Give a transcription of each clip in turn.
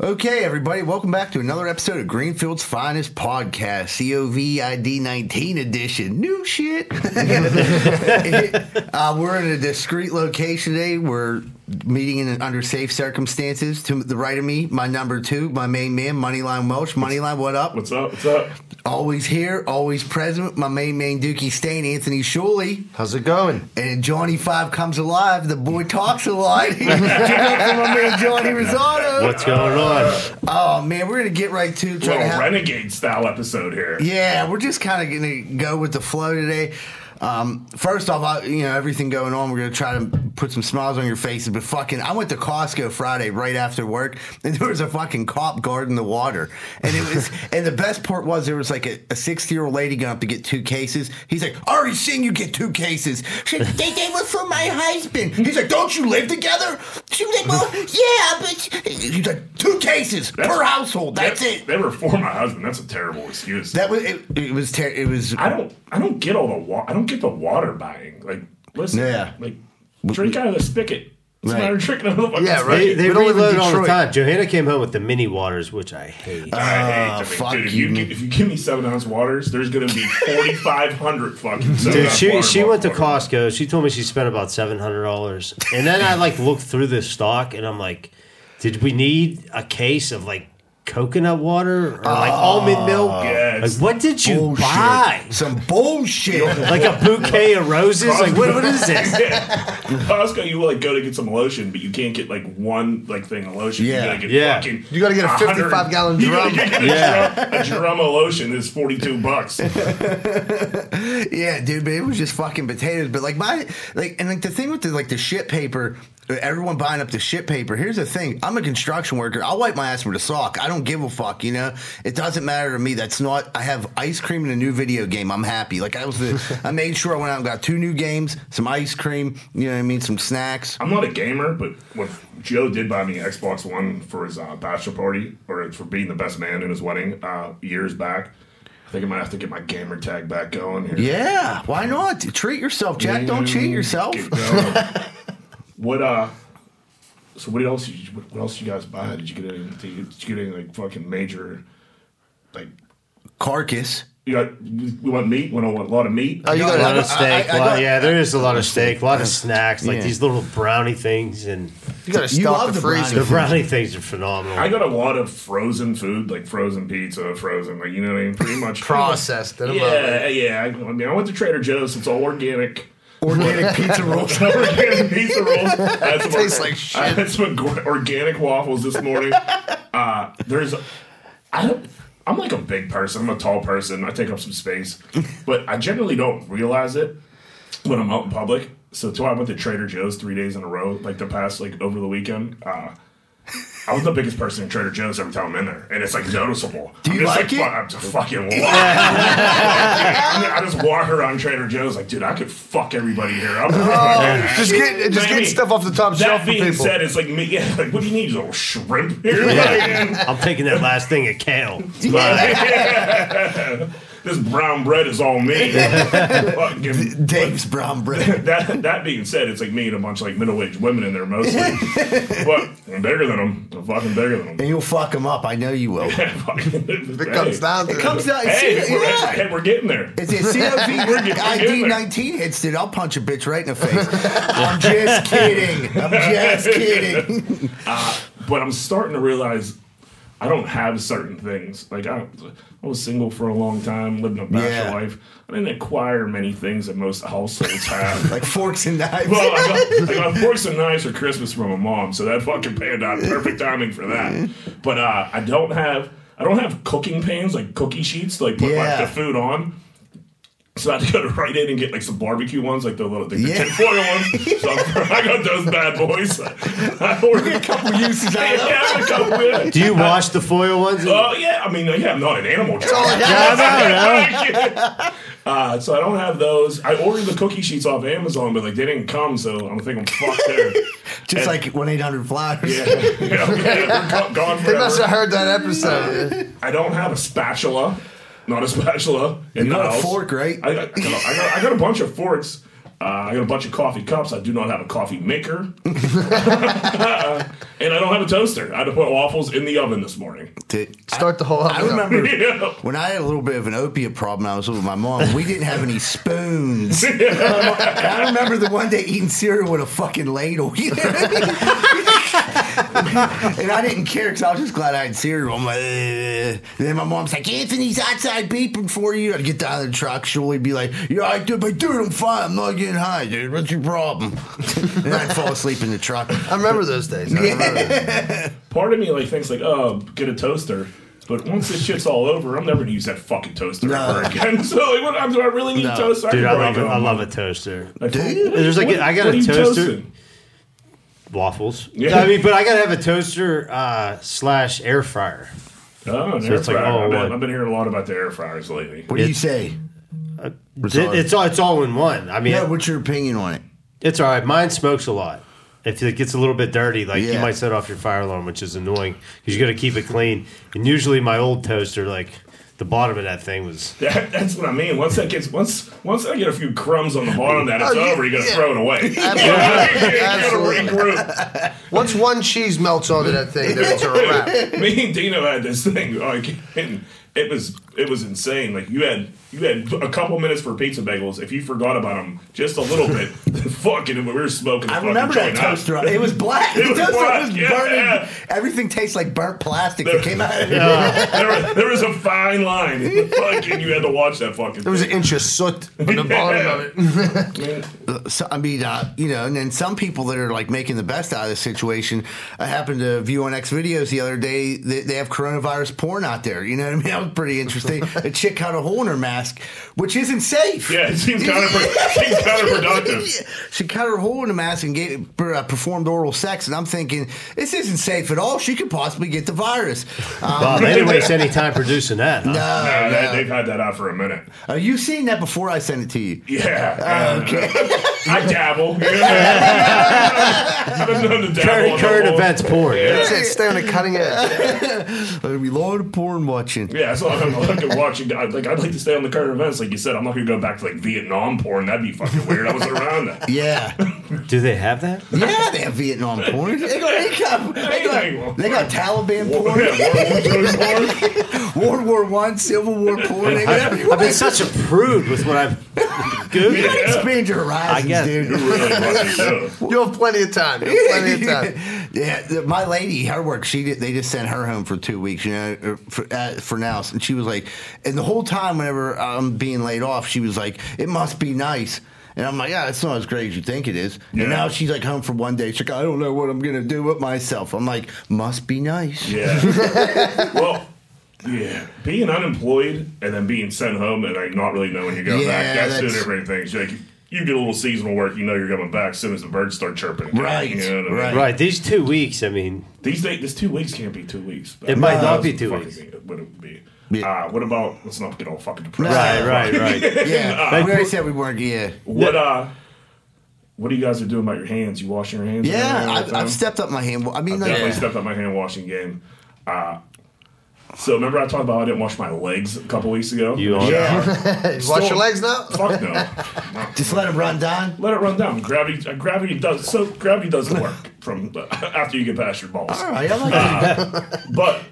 Okay, everybody, welcome back to another episode of Greenfield's Finest Podcast, COVID 19 edition. New shit. uh, we're in a discreet location today. We're meeting in under safe circumstances. To the right of me, my number two, my main man, Moneyline Welch. Moneyline, what up? What's up? What's up? Always here, always present. My main man, Dookie Stain, Anthony Shuley. How's it going? And Johnny Five comes alive. The boy talks a lot. Give up for my man, Johnny Rosado. What's going on? Oh, man, we're going to get right to trying to have- renegade style episode here. Yeah, we're just kind of going to go with the flow today. Um, first off, I, you know everything going on. We're gonna try to put some smiles on your faces, but fucking, I went to Costco Friday right after work, and there was a fucking cop guarding the water, and it was, and the best part was there was like a sixty year old lady going up to get two cases. He's like, I already seen you get two cases. She, they, they were for my husband. He's like, Don't you live together? She was like, Well, yeah, but he's like, two cases per household. That's it. They were for my husband. That's a terrible excuse. That was it. It was ter- it was I don't. I don't get all the wa- I don't get the water buying. Like, listen. Yeah. Like, drink out of the spigot. What's the Right. matter with drinking out of the Yeah, right. They, they We don't live in reload all the time. Johanna came home with the mini waters, which I hate. I hate Ah, to be- fuck dude, if you, you, if you give me seven ounce waters, there's gonna be forty five hundred fucking. Dude, she water she went to bottles. Costco. She told me she spent about seven hundred dollars, and then I like looked through the stock, and I'm like, did we need a case of like coconut water or like ah. almond milk? Yeah, Like, what did you bullshit. buy? Some bullshit. Like a bouquet of roses? Like what, what is this? Costco, you like go to get some lotion, but you can't get like one like thing of lotion. Yeah. you gotta get Yeah. fucking. You gotta get a 100 55 gallon you gotta drum. get a Yeah. drum. A drum of lotion is forty two bucks. Yeah, dude, but it was just fucking potatoes. But like my like and like the thing with the like the shit paper, everyone buying up the shit paper. Here's the thing: I'm a construction worker. I'll wipe my ass with a sock. I don't give a fuck. You know, it doesn't matter to me. That's not. I have ice cream and a new video game. I'm happy. Like I was, the, I made sure I went out and got two new games, some ice cream. You know what I mean? Some snacks. I'm not a gamer, but what Joe did buy me an Xbox One for his uh, bachelor party, or for being the best man in his wedding uh, years back. I think I might have to get my gamer tag back going here. Yeah, why not? Treat yourself, Jack. Don't cheat yourself. Get going. what uh? So what else? Did you, what what else you guys buy? Did you get any? Did you, did you get any like fucking major, like Carcass. you got? We want meat. We don't want a lot of meat. Oh, you got A lot of steak. I- I lot- got- yeah, there is a lot of steak, a lot of snacks, like Yeah. these little brownie things, and you got to You stock love the the freezer. the brownie things are phenomenal. I got a lot of frozen food, like frozen pizza, frozen, like you know what I mean. Pretty much Processed. I don't. Yeah, yeah. I, I mean, I went to Trader Joe's. It's all organic. Organic pizza rolls. organic pizza rolls. Some, Tastes like shit. I had some organic waffles this morning. Uh, there's, I don't. I'm like a big person. I'm a tall person. I take up some space, but I generally don't realize it when I'm out in public. So, till I went to Trader Joe's three days in a row, like the past, like over the weekend. Uh, I was the biggest person in Trader Joe's every time I'm in there, and it's like noticeable. Do you I'm just like it? fu- I'm just fucking. walk- I just walk around Trader Joe's like, dude, I could fuck everybody here. I'm Just oh, get just get stuff off the top That shelf for being people. said, it's like me. Yeah, like what do you need? A little shrimp here. Like, I'm taking that last thing of kale. this brown bread is all me. Fucking- Dave's brown bread. that that being said, it's like me and a bunch of like middle aged women in there mostly. but I'm bigger than them. I'm fucking bigger than them. And you'll fuck them up. I know you will. it It comes down to It comes down. Hey, see, we're, yeah. hey, we're getting there. It's a getting- we're getting COVID there. 19 hits, dude. I'll punch a bitch right in the face. I'm just kidding. I'm just kidding. Uh, but I'm starting to realize I don't have certain things. Like I, I was single for a long time, living a bachelor Yeah. life. I didn't acquire many things that most households have. Like forks and knives. well, I got, I got forks and knives for Christmas from my mom, so that fucking panned out perfect timing for that. But uh, I don't have I don't have cooking pans like cookie sheets to like put Yeah. like the food on. So I had to go to Rite Aid and get like some barbecue ones, like the little the, Yeah. tinfoil ones. So I got those bad boys. I ordered a couple uses out of them. yeah, a couple, yeah. Do you wash the foil ones? Oh yeah, I mean, yeah, I'm not an animal. Uh, so I don't have those. I ordered the cookie sheets off Amazon, but like they didn't come, so I'm thinking I'm fucked there. Just like 1 800 Flyers. Yeah, yeah, yeah, they're go- gone They must have heard that episode. I don't have a spatula, not a spatula. You got a house. fork, right? I I got, I got, I got a bunch of forks. Uh, I got a bunch of coffee cups. I do not have a coffee maker, and I don't have a toaster. I had to put waffles in the oven this morning. Did- Start the whole I oven up. remember Yeah. when I had a little bit of an opiate problem. I was with my mom. We didn't have any spoons. And I remember the one day eating cereal with a fucking ladle. You know what I mean? and I didn't care because I was just glad I had cereal. I'm like, "Ugh." and then my mom's like, Anthony's outside beeping for you. I'd get down of the truck. She'll be like, Yeah, I do, but dude, I'm fine. I'm not getting high, dude. What's your problem? and I'd fall asleep in the truck. I remember those days. I remember. Part of me like thinks like, oh, get a toaster. But once this shit's all over, I'm never gonna use that fucking toaster No. ever again. So like, what, do I really need No. a toaster? Dude, can I probably love it. go I on love a toaster. Like, Dude. what- There's like a- I got what a are you toaster. toasting? Waffles. Yeah. I mean, but I gotta have a toaster uh, slash air fryer. Oh, an So air it's like fryer. all I've, been, one. I've been hearing a lot about the air fryers lately. What do you It's- say? It's, it's all it's all in one. I mean, Yeah, what's your opinion on it? it's all right. Mine smokes a lot. If it gets a little bit dirty, like you Yeah. might set off your fire alarm, which is annoying because you got to keep it clean. And usually, my old toaster, like the bottom of that thing was That, that's what I mean. Once that gets once once I get a few crumbs on the bottom of that, it's Oh, yeah, over. You gotta yeah. throw it away. you gotta Absolutely. regroup. Once one cheese melts onto that thing, then it's a wrap. Me and Dino had this thing, like, and it was it was insane. Like you had you had a couple minutes for pizza bagels. If you forgot about them just a little bit, fucking, we were smoking. I remember that joint out. toaster. It was black. It the was toaster black, was yeah, burning. yeah. Everything tastes like burnt plastic that came out of it. there, was, there was a fine line. fucking, you had to watch that fucking. There was an inch of soot on the bottom of it. So, I mean, uh, you know, and then some people that are like making the best out of the situation. I happened to view on X videos the other day. They, they have coronavirus porn out there. You know what I mean? That was pretty interesting. A chick had a hole in her mask, which isn't safe. Yeah, it seems kind of seems counterproductive. She cut her hole in the mask and gave, uh, performed oral sex, and I'm thinking this isn't safe at all. She could possibly get the virus. Um, wow. They didn't waste any time producing that. Huh? no, Nah, they, no. they've had that out for a minute. Uh, you seen that before I sent it to you? Yeah. Oh, okay. I dabble. I've been known to dabble. Current, current events porn. That's it. Stay on the cutting edge. There'll be a lot of porn watching. Yeah, so I'm like watching. I'd like I'd like to stay on the current events, like you said. I'm not gonna go back to like Vietnam porn. That'd be fucking weird. I wasn't around that. Yeah. Do they have that? Yeah, they have Vietnam porn. They got, they got, they got, they got Taliban War, porn, yeah, World War II porn. World War One, Civil War porn. They got everything. I've been such a prude with what I've googled. Yeah. Expand your horizons, I guess. dude. Really fucking do. You'll have plenty of time. You'll have plenty of time. yeah, my lady, her work, she did, they just sent her home for two weeks, you know, er, for, uh, for now. And she was like, and the whole time, whenever I'm being laid off, she was like, it must be nice. And I'm like, yeah, it's not as great as you think it is. Yeah. And now she's like home for one day. She's like, I don't know what I'm gonna do with myself. I'm like, must be nice. Yeah. well, yeah. Being unemployed and then being sent home and like not really knowing you go Yeah, back. That's, two that's- different things. Like you get a little seasonal work, you know you're coming back as soon as the birds start chirping. again, Right, you know I mean? right. Right. These two weeks, I mean, These days, this two weeks can't be two weeks. It might That not be two weeks. thing. What it would be. Yeah. Uh, what about? Let's not get all fucking depressed. right, right, right. Yeah, Like, we already said we weren't. Yeah, What uh? What are you guys are doing about your hands? You washing your hands? yeah. I've. I've stepped up my hand. I mean, I've like, definitely stepped up my hand washing game. Uh, so remember I talked about I didn't wash my legs a couple weeks ago. You are. yeah. You wash your legs now? Fuck no. Just let it run down. Let it run down. Gravity. uh, Gravity does. So gravity doesn't work from after you get past your balls. All right, I like that. But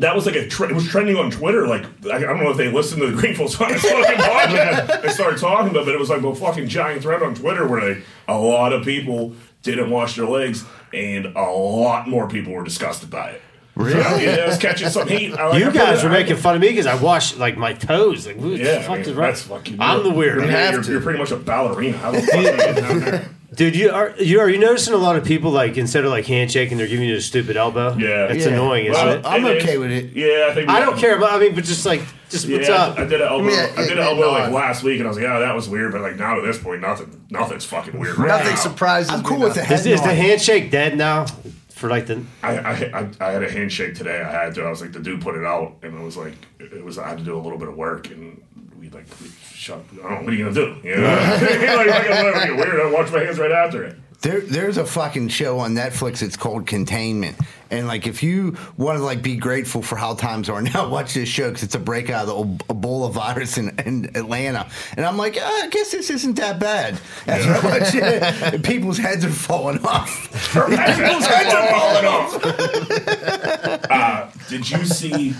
that was like a tre- it was trending on Twitter. Like I, I don't know if they listened to the Greenfield's Finest fucking podcast and started talking about it. But it was like a fucking giant thread on Twitter where they a lot of people didn't wash their legs and a lot more people were disgusted by it. Really? Yeah, it was catching some heat. I, like, You put guys were making fun of me because I wash like my toes. Like, who the Yeah, fuck I mean, is right? that's fucking. I'm the weird. You're, one. have you're, to. you're pretty much a ballerina. How the fuck are you getting down there? Dude, you are you are you noticing a lot of people like instead of like handshaking, they're giving you a stupid elbow. Yeah. it's Yeah. annoying, isn't Well, it? I'm it is- okay with it. Yeah, I think. we- I don't care about. I mean, but just like, just what's up? I did an elbow. mean, I did an yeah, elbow like last week, and I was like, "Yeah, that was weird." But like now at this point, nothing, nothing's fucking weird. Right Nothing now. surprises I'm me. cool with now. the head Is, is the handshake dead now? For like the I, I, I, had a handshake today. I had to. I was like, the dude put it out, and it was like, it was. I had to do a little bit of work, and we like shut. I don't. What are you gonna do? You know, like, weird. I wash my hands right after it. There, there's a fucking show on Netflix. It's called Containment, and like if you want to like be grateful for how times are now, watch this show because it's a breakout of the Ebola virus in, in Atlanta. And I'm like, "Ah, I guess this isn't that bad. After I watch it, and people's heads are falling off. people's heads are falling off. Did you see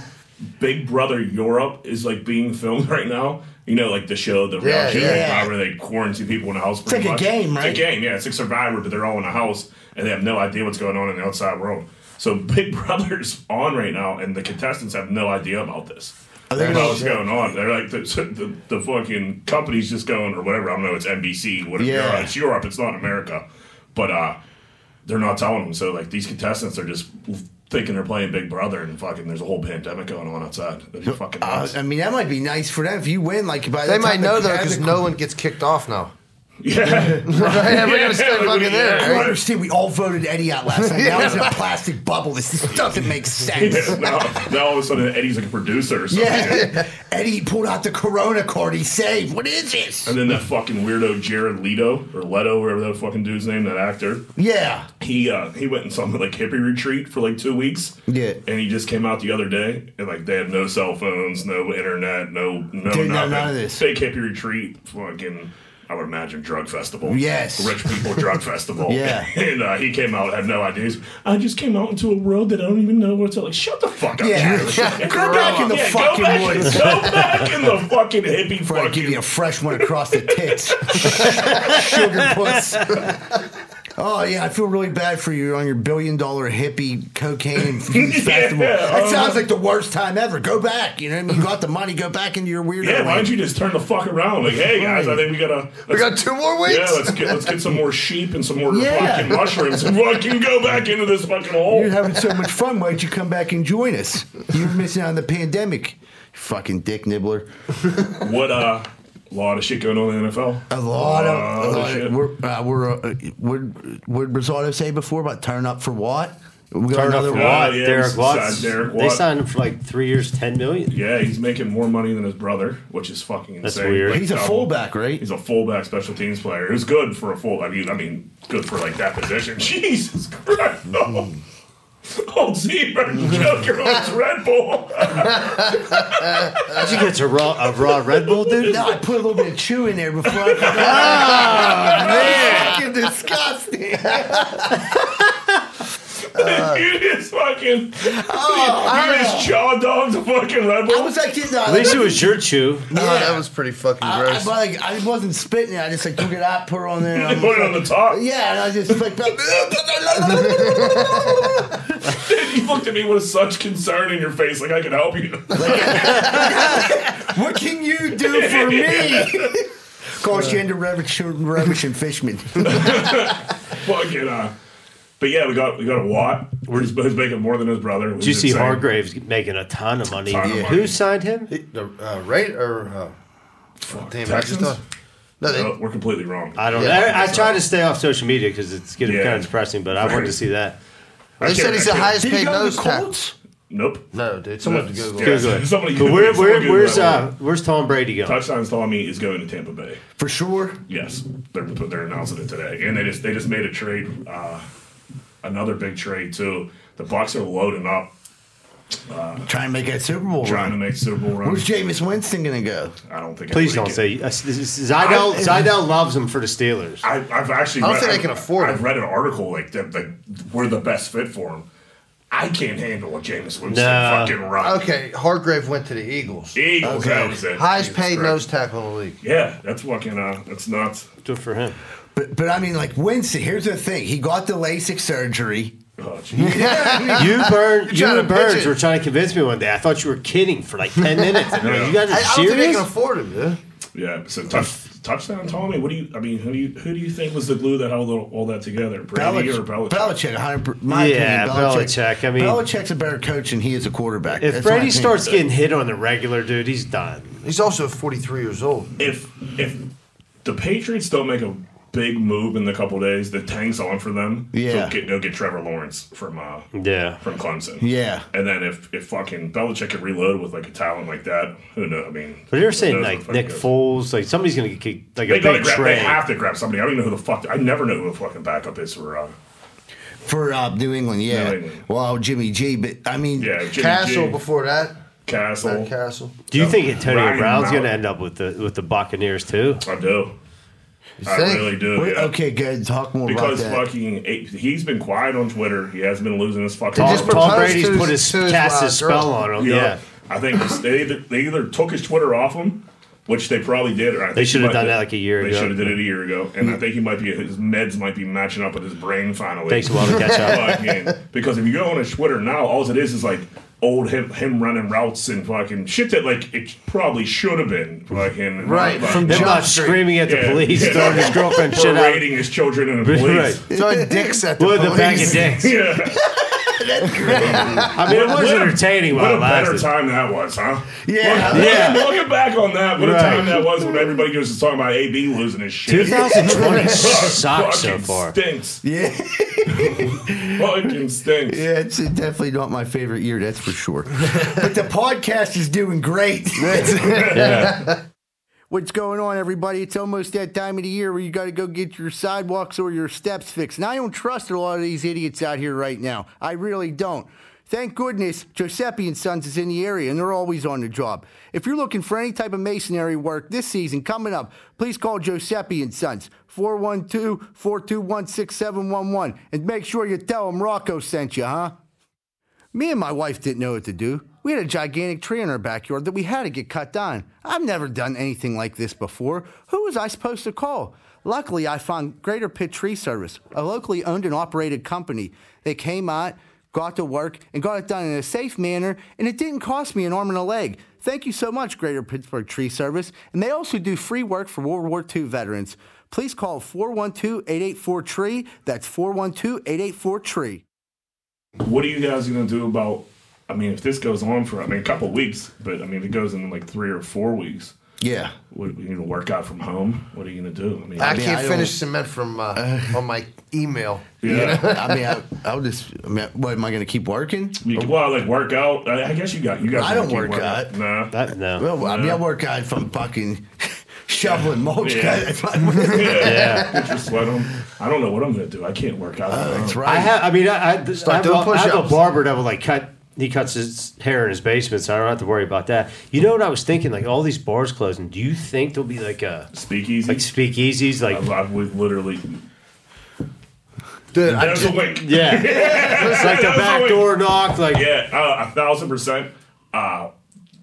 Big Brother Europe is like being filmed right now? You know, like the show, the reality yeah. show, where they quarantine people in a house. It's like a game, right? It's a game, yeah. It's like Survivor, but they're all in a house and they have no idea what's going on in the outside world. So Big Brother's on right now, and the contestants have no idea about this. About gonna- what's going on? They're like the, the, the fucking company's just going or whatever. I don't know. It's NBC. Whatever. Yeah. It's Europe. It's not America. But uh, they're not telling them. So like these contestants are just thinking they're playing Big Brother, and fucking there's a whole pandemic going on outside. That'd be fucking Uh, nuts. I mean, that might be nice for them if you win. Like by the They time might know though because no one gets kicked off now. Yeah. Right? We're gonna stay Yeah, fucking yeah. there. I don't right? understand. We all voted Eddie out last night. Now he's in a plastic bubble. This just doesn't make sense. now, now all of a sudden Eddie's like a producer or something. Yeah, Eddie pulled out the Corona card. He saved. What is this? And then that fucking weirdo Jared Leto or Leto, whatever that fucking dude's name, that actor. Yeah, He uh he went in some like hippie retreat for like two weeks. Yeah. And he just came out the other day and like they had no cell phones, no internet, no no Didn't nothing. none of this. Fake hippie retreat, fucking I would imagine drug festival. Yes. Rich people drug festival. Yeah. And uh, he came out, had no ideas. I just came out into a world that I don't even know what's like. Shut the fuck up. yeah. Jared. Go back in the Yeah, go fucking back, woods. Go back in the fucking hippie Before I give you a fresh one across the tits, sugar puss. Oh yeah, I feel really bad for you on your billion dollar hippie cocaine festival. That sounds like the worst time ever. Go back. You know what I mean? You got the money. Go back into your weird. Yeah, why don't you just turn the fuck around? Like, hey guys, I think we gotta. We got two more weeks. Yeah, let's get let's get some more sheep and some more Yeah. fucking mushrooms and fucking go back into this fucking hole. You're having so much fun. Why don't you come back and join us? You're missing out on the pandemic. You fucking dick nibbler. What uh, a lot of shit going on in the NFL. A lot of, a Lot lot shit. of we're, uh, we're uh, what what Rosado say before about turn up for what? We got Turn up another for one. what? yeah, Derek we Watts. signed Derek They signed him for like three years, ten million. Yeah, he's making more money than his brother, which is fucking insane. That's weird. Like, He's a double. fullback, right? He's a fullback special teams player. Who's good for a full. I mean, I mean, good for like that position. Jesus Christ! Oh, oh Zebra, Joker on his Red Bull. Did you get a raw, a raw Red Bull, dude? No, I put a little bit of chew in there before I forgot. oh, man. fucking disgusting. you just fucking. you just jaw dogged the fucking Red Bull. I was like, no, At least it was your chew. Oh, that was pretty fucking I, I, gross. like, I wasn't spitting it. I just like took it out, put it on there. And Put it on the top. yeah, and I just like. You looked at me with such concern in your face, like I could help you. what can you do for me? Cost you end into Revish and Fishman. fucking. Uh, but yeah, we got we got a Watt. We're just who's making more than his brother. Did you see Hargrave's making a ton of money? Ton of money. Who signed him? The uh, rate or uh, damn, I just Texans? thought. No, they, No, we're completely wrong. I don't Yeah. know. I, I try to stay off social media because it's getting Yeah. kind of depressing, but I wanted to see that. they said he's the highest Did paid go nose tackle. Colts? Nope. No, dude. Someone to Yeah, Google. Google it. Somebody But Google where, where, Google where's that uh, where's Tom Brady going? Touchdowns telling me is going to Tampa Bay. For sure. Yes, they're they're announcing it today, and they just they just made a trade, uh, another big trade too. The Bucks are loading up, Trying to make that Super Bowl trying to make Super Bowl Where's runs. Jameis Winston going to go? I don't think. Please don't anybody say uh, Zidell. Zidell loves him for the Steelers. I, I've actually. I don't read, think they I've- can afford I've him. read an article like that. Like we're the best fit for him. I can't handle a Jameis Winston No. fucking run. Okay, Hargrave went to the Eagles. Eagles, Okay. that was it. Highest Jesus paid Christ. nose tackle in the league. Yeah, that's fucking. Uh, that's nuts. Good for him. But, but I mean, like Winston, here's the thing. He got the LASIK surgery. Oh, geez. You, Burn, you and to pitch Burns were trying to convince me one day. I thought you were kidding for like ten minutes. And I'm like, Yeah. you guys are I, I don't think they can afford him, dude. yeah. So touch, touchdown, Tommy. What do you? I mean, who do you who do you think was the glue that held all, all that together? Brady or Belichick? Belichick, my Yeah, opinion, Belichick, I mean- Belichick's a better coach than he is a quarterback. if That's Brady starts getting hit on the regular, dude, he's done. He's also 43 years old. if if the Patriots don't make a big move in the couple days. The tank's on for them. Yeah. So get, go get Trevor Lawrence from uh, Yeah. from Clemson. Yeah. And then if if fucking Belichick could reload with like a talent like that, who knows? I mean, But you're saying like Nick goes. Foles, like somebody's gonna get kicked, like They a gotta big grab. They have to grab somebody. I don't even know who the fuck. I never know who the fucking backup is for. Uh, For uh, New England, yeah. New England. Well, Jimmy G, but I mean, yeah, Cassel G, before that. Cassel. Matt Cassel. Do you think Antonio Ryan Brown's gonna end up with the with the Buccaneers too? I do. I think? really do. wait, yeah. okay, good. Talk more Because about that. fucking, he's been quiet on Twitter. He has been losing his fucking. Tom, just mind. Tom Brady's put his- his cast his spell on him. You know, Yeah. I think they either, they either took his Twitter off him, which they probably did. Or I They should have might- done that like a year They ago. should have did it a year ago, and I think he might be his meds might be matching up with his brain finally. Takes a while to catch up. Fucking- because if you go on his Twitter now, all it is is like old him, him running routes and fucking shit that like it probably should have been fucking uh, Right, not- from Them Jump Street. screaming at the Yeah, police, yeah. throwing his girlfriend shit out. his children in the police. Right. Throwing dicks at the With a police. bag of dicks. Yeah. I mean, it was entertaining What while a better lasted. time that was, huh? Yeah. Look- Yeah. Looking back on that, what a Right. time that was when everybody was just talking about AB losing his shit. 2020 sucks so Fucking far. Stinks. yeah, Fucking stinks. yeah, it's definitely not my favorite year, that's for sure. but the podcast is doing great. Yeah. What's going on, everybody? It's almost that time of the year where you got to go get your sidewalks or your steps fixed. And I don't trust a lot of these idiots out here right now. I really don't. Thank goodness Giuseppe and Sons is in the area and they're always on the job. If you're looking for any type of masonry work this season coming up, please call Giuseppe and Sons 412-421-6711 and make sure you tell them Rocco sent you, huh? Me and my wife didn't know what to do. We had a gigantic tree in our backyard that we had to get cut down. I've never done anything like this before. Who was I supposed to call? Luckily, I found Greater Pitt Tree Service, a locally owned and operated company. They came out, got to work, and got it done in a safe manner, and it didn't cost me an arm and a leg. Thank you so much, Greater Pittsburgh Tree Service. And they also do free work for World War II veterans. Please call 412 884 TREE. That's 412 884 TREE. What are you guys gonna do about? I mean, if this goes on for I mean a couple weeks, but I mean if it goes in like three or four weeks, Yeah. what you gonna work out from home? What are you gonna do? I mean, I mean, can't I finish cement from uh, on my email. yeah. I mean, I, I'll just. I mean, what am I going to keep working? You, well, like work out. I, I guess you got you guys. I don't work working. out. Nah. That, no. Well, I mean, I work out if I'm fucking shoveling mulch. Yeah. guys. That's my- yeah. Sweat on. I don't know what I'm gonna do. I can't work out. Oh, that's Uh, right. I have. I mean, I, I, I, have, a, I have a push-ups. barber that will like cut. He cuts his hair in his basement, so I don't have to worry about that. You know what I was thinking? Like all these bars closing. Do you think there'll be like a Speakeasy. like speakeasies? Like I, I would literally. Dude, I There's just, a link. yeah, it's like the a back door knock. Like Yeah, uh, a thousand percent. Uh,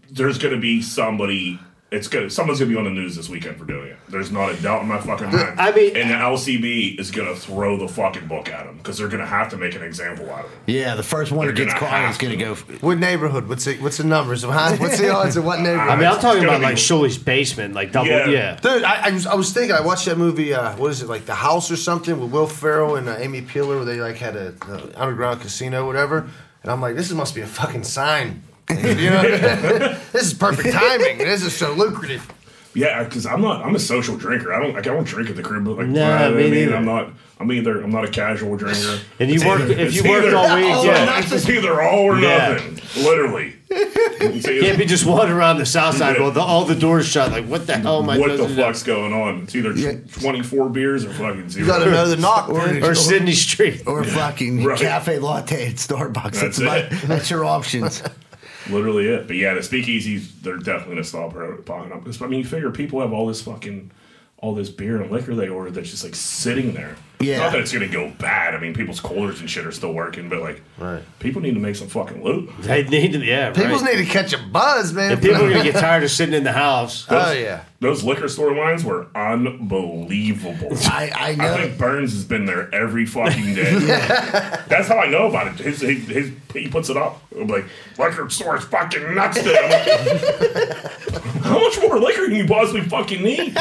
there's gonna be somebody. It's gonna someone's gonna be on the news this weekend for doing it. There's not a doubt in my fucking mind. I mean- and the LCB is gonna throw the fucking book at him because they're gonna have to make an example out of him. yeah, the first one that They're gets gonna caught have is going to to. go. what neighborhood? What's the what's the numbers? Huh? What's the odds of what neighborhood? I mean, I'm It's talking gonna about be- like Shuley's basement, like double. Yeah. Yeah, Dude, I, I, was, I was thinking. I watched that movie. Uh, what is it like, The House or something, with Will Ferrell and uh, Amy Poehler, where they like had a, a underground casino, whatever. And I'm like, this must be a fucking sign. You know, this is perfect timing. This is so lucrative. Yeah, because I'm not. I'm a social drinker. I don't. Like, I don't drink at the crib. But like, Nah, I mean, neither. I'm not. I'm either. I'm not a casual drinker. And you It's work- either- if you work all week, Oh, yeah. It's just either all or Yeah. nothing. Literally. Can't be just wandering around the south side while the, all the doors shut. Like what the hell am I what the supposed to do? fuck's going on? It's either Yeah. 24 beers or fucking zero. You got to know the knock, man. Or Sidney Street. Or fucking Right. cafe latte at Starbucks. That's, That's my, that's your options. Literally it. But yeah, the speakeasies, they're definitely gonna stop popping up. I mean, you figure people have all this fucking, all this beer and liquor they order that's just like sitting there. Yeah. Not that it's gonna go bad. I mean, people's coolers and shit are still working, but like, Right. people need to make some fucking loot. They need to, yeah. People right. need to catch a buzz, man. And people are gonna get tired of sitting in the house. oh yeah. Those liquor store lines were unbelievable. I, I I know. think Burns has been there every fucking day. That's how I know about it. His, his, his, he puts it up. I'm like, liquor store is fucking nuts to him. how much more liquor can you possibly fucking need?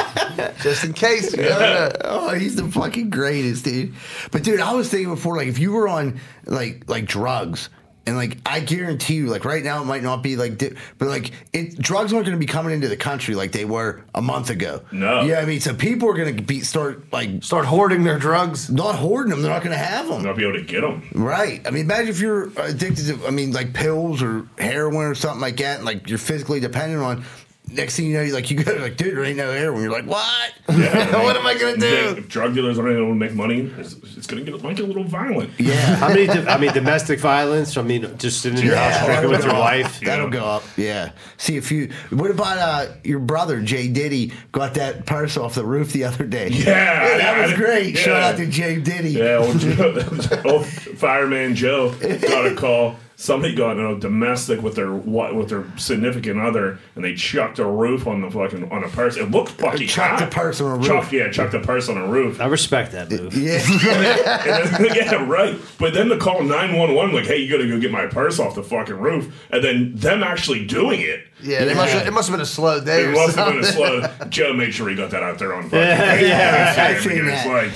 Just in case. You never. Oh, he's the fucking greatest, dude. But dude, I was thinking before, like if you were on like like drugs And like I guarantee you, like right now it might not be like, di- but like it, drugs aren't going to be coming into the country like they were a month ago. No. yeah, I mean, so people are going to be start like Start hoarding their drugs. not hoarding them. They're not going to have them. Not be able to get them. Right. I mean, imagine if you're addicted to, I mean, like pills or heroin or something like that, and like you're physically dependent on. Next thing you know, you're like you go like, dude, there ain't no heroin. You're like, what? what am I gonna do? If drug dealers aren't able to make money, it's, it's going to get might get a little violent. Yeah. How many? do- I mean, domestic violence. I mean, just sitting in your Yeah, house drinking with your that'll- wife. That'll go up. Yeah. See if you. What about uh, your brother Jay Diddy got that purse off the roof the other day? Yeah, that was I- great. yeah. Shout out to Jay Diddy. Yeah, old, Joe, old fireman Joe got a call. Somebody got in a domestic with their what with their significant other, and they chucked a roof on the fucking on a purse. It looked fucking Chucked hot. a purse on a roof. Chucked, yeah, chucked a purse on a roof. I respect that move. Yeah. And then- yeah, right. But then to call nine one one, like, hey, you got to go get my purse off the fucking roof, and then them actually doing it. Yeah, They must have, it must have been a slow day. It or must have been a slow. Joe made sure he got that out there on. Yeah, yeah, I've seen that. like,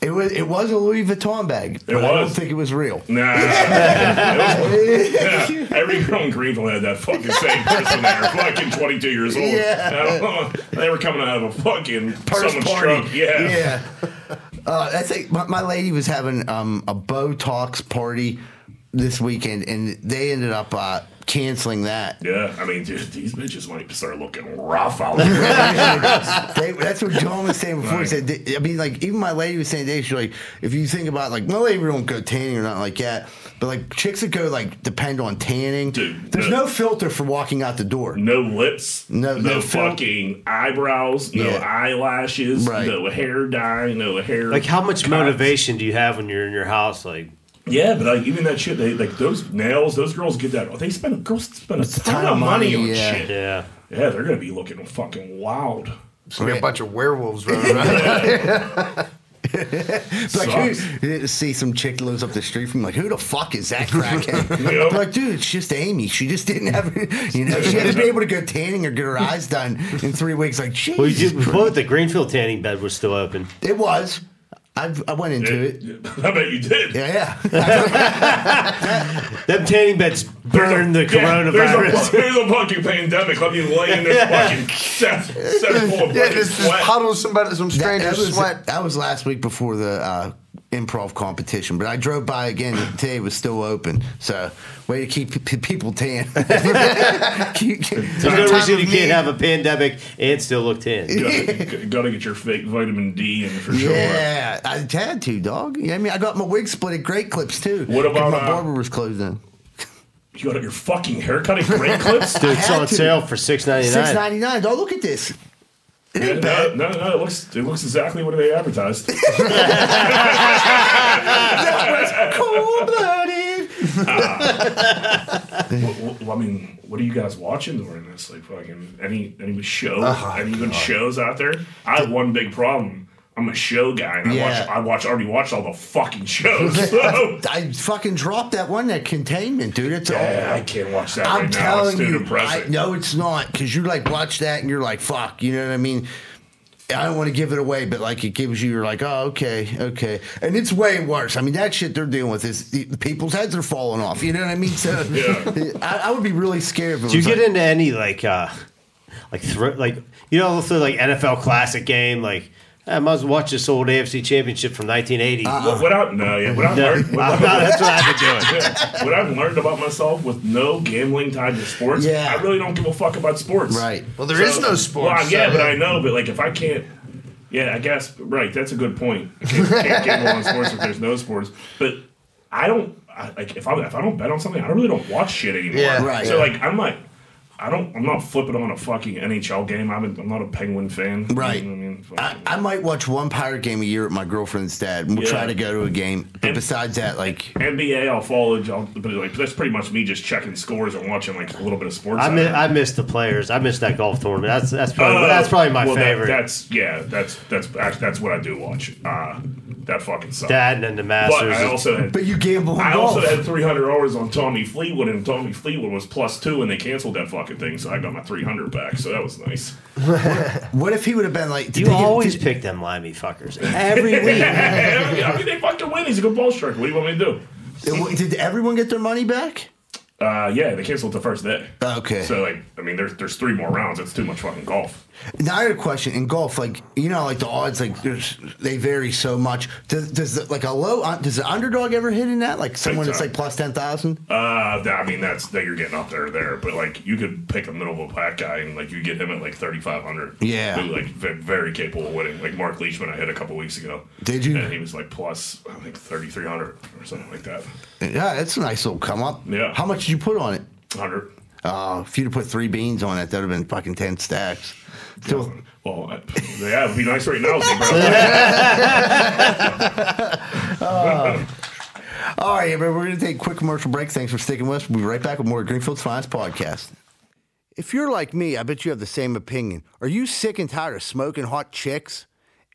It was it was a Louis Vuitton bag. but I don't think it was real. Nah. It was- yeah, every girl in Greenville had that fucking same person there, fucking 22 years old. Yeah. I don't know. They were coming out of a fucking Purse someone's party. trunk. Yeah. Yeah. Uh, I think my, my lady was having um, a Botox party this weekend, and they ended up uh, canceling that. Yeah, I mean, dude, these bitches might start looking rough out there. They, that's what John was saying before. He said, they- I mean, like even my lady was saying today, she's like, if you think about like, my lady don't go tanning or nothing like that, but like chicks that go like depend on tanning. Dude, there's the- no filter for walking out the door. No lips, No- no, no fil- fucking eyebrows, no Yeah. eyelashes, Right. no hair dye, no hair. Like, how much cuts. motivation do you have when you're in your house? Like, Yeah, but like even that shit, they like those nails. Those girls get that. They spend girls spend a ton, of money, on yeah. shit. yeah. Yeah, they're gonna be looking fucking wild. So we got a bunch of werewolves running around. It's like, who, you see some chick that lives up the street from like, who the fuck is that crackhead? Yeah. I'm like, dude, it's just Amy. She just didn't have, you know, she hasn't been able to go tanning or get her eyes done in three weeks. Like, Jesus Well, you did, Christ. what, the Greenfield tanning bed was still open. it was. I, I went into it. I bet you did. Yeah, yeah. Them tanning beds burned the Yeah, there's, coronavirus. a, there's a fucking pandemic. Let me lay in this fucking set, set full of yeah, fucking this, this sweat. puddle of somebody, some That, stranger that was, sweat. that was last week before the uh, improv competition, but I drove by again today. It was still open, so way to keep p- people tan. Keep- There's no reason you need. can't have a pandemic and still look tan. Gotta, gotta get your fake vitamin D in for sure. Yeah, I had to, dog. Yeah, I mean, I got my wig split at Great Clips too. What about, my uh, barber was closed then? You got your fucking haircut at Great Clips? Dude, it's on to. sale for six ninety Six nine. ninety nine. Dog, look at this. Yeah, no, no, no, it looks it looks exactly what they advertised. that was Cold blooded. Ah. What- what- I mean, what are you guys watching during this? Like fucking any any shows, Oh, any good shows out there? I have one big problem. I'm a show guy, and I watch I watch already watched all the fucking shows. So, I fucking dropped that one, that containment, dude. It's yeah, I can't watch that I'm right now. It's telling too you, I, no, it's not because you like watch that and you're like, fuck, you know what I mean? I don't want to give it away, but like it gives you, you're like, oh, okay, okay, and it's way worse. I mean, that shit they're dealing with is the, the people's heads are falling off. You know what I mean? So, Yeah. I, I would be really scared. If it Do you get like, into any like uh like thro- like you know the like NFL classic game like I might as well watch this old AFC Championship from 1980. What, uh, uh, what I, no, yeah, what I've No, learned, what, I'm not- that's what I've been doing. yeah, what I've learned about myself with no gambling tied to sports, Yeah. I really don't give a fuck about sports. right? Well, there is no sports. Well, yeah, so, but I know, but like if I can't, yeah, I guess right. That's a good point. I can't, can't gamble on sports if there's no sports. But I don't I, like if I if I don't bet on something, I really don't watch shit anymore. Yeah. Right. So like I'm like. I don't. I'm not flipping on a fucking NHL game. I'm, a, I'm not a Penguin fan. Right. You know what I I, might watch one pirate game a year at my girlfriend's dad, and we'll Yeah. try to go to a game. But And- besides that, like, NBA, I'll follow. I'll, but like that's pretty much me just checking scores and watching like a little bit of sports. I out miss. I miss the players. I miss that golf tournament. That's that's probably Uh, that's probably my well, that- favorite. that's yeah. That's that's actually, that's what I do watch. Uh, that fucking sucks. that and then the but Masters. I also had but you gamble on I golf. also had 300 hours on Tommy Fleetwood, and Tommy Fleetwood was plus two, and they canceled that fucking thing, so I got my 300 back. So that was nice. what if he would have been like? did you they always did- pick them limey fuckers every week. I mean, they fucking win. He's a good ball striker. What do you want me to do? Did everyone get their money back? Uh, yeah, they canceled the first day. Okay. So like, I mean, there's there's three more rounds. It's too much fucking golf. Now I had a question in golf, like you know, like the odds, like there's they vary so much. Does, does the, like a low does the underdog ever hit in that? Like someone that's like plus ten thousand? Uh, I mean, that's that you're getting up there there, but like you could pick a middle of a pack guy and like you get him at like 3,500. Yeah. Who, like ve- very capable of winning. Like Marc Leishman, I hit a couple weeks ago. Did you? And he was like plus I think 3,300 or something like that. Yeah, that's a nice little come up. Yeah. How much did you put on it? 100. Uh, if you'd have put three beans on it, that'd have been fucking ten stacks. Still, Well, I- yeah, it'd be nice right now. bro. All right, everybody, we're going to take a quick commercial break. Thanks for sticking with us. We'll be right back with more Greenfield's Finest podcast. If you're like me, I bet you have the same opinion. Are you sick and tired of smoking hot chicks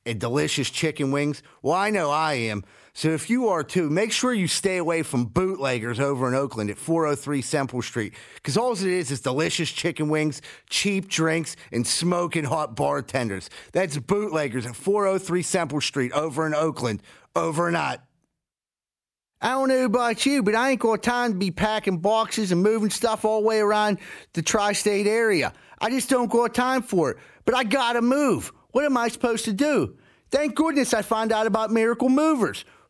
and delicious chicken wings? Well, I know I am. So if you are too, make sure you stay away from bootleggers over in Oakland at 403 Semple Street. Because all it is is delicious chicken wings, cheap drinks, and smoking hot bartenders. That's bootleggers at 403 Semple Street over in Oakland. Over and out. I don't know about you, but I ain't got time to be packing boxes and moving stuff all the way around the tri state area. I just don't got time for it. But I gotta move. What am I supposed to do? Thank goodness I found out about Miracle Movers.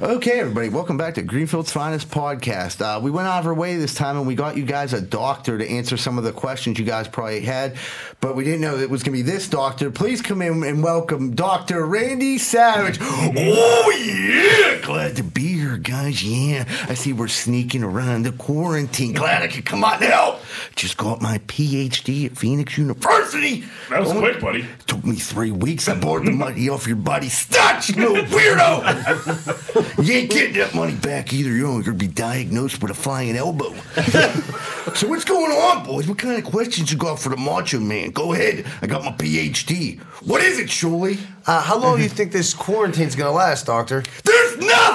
Okay, everybody, welcome back to Greenfield's Finest Podcast. Uh, we went out of our way this time and we got you guys a doctor to answer some of the questions you guys probably had, but we didn't know it was going to be this doctor. Please come in and welcome Dr. Randy Savage. Oh, yeah! Glad to be here, guys. Yeah, I see we're sneaking around the quarantine. Glad I could come out and help. Just got my PhD at Phoenix University. That was quick, buddy. Took me three weeks. I borrowed the money off your buddy Stutch, you little weirdo. you ain't getting that money back either. You're going to be diagnosed with a flying elbow. so what's going on, boys? What kind of questions you got for the Macho Man? Go ahead. I got my PhD. What is it, Shuley? Uh, how long do you think this quarantine's gonna last, Doctor? There's nothing.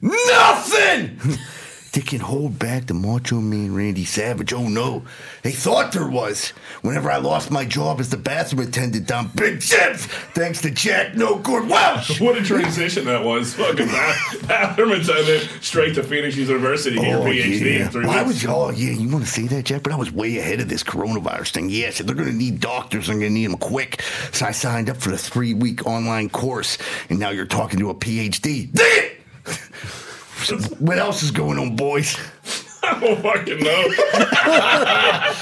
Nothing. They can hold back the Macho Man Randy Savage. Oh no, they thought there was. Whenever I lost my job as the bathroom attendant down Big Chips, thanks to Jack No Good Welsh. What a transition that was. Fucking bath- bathroom attendant straight to Phoenix University get your oh, PhD in three Well, I was, oh, yeah, you want to say that, Jack? But I was way ahead of this coronavirus thing. Yeah, so they're going to need doctors. They're going to need them quick. So I signed up for the three week online course, and now you're talking to a PhD. Dang it! So what else is going on, boys? I don't fucking know.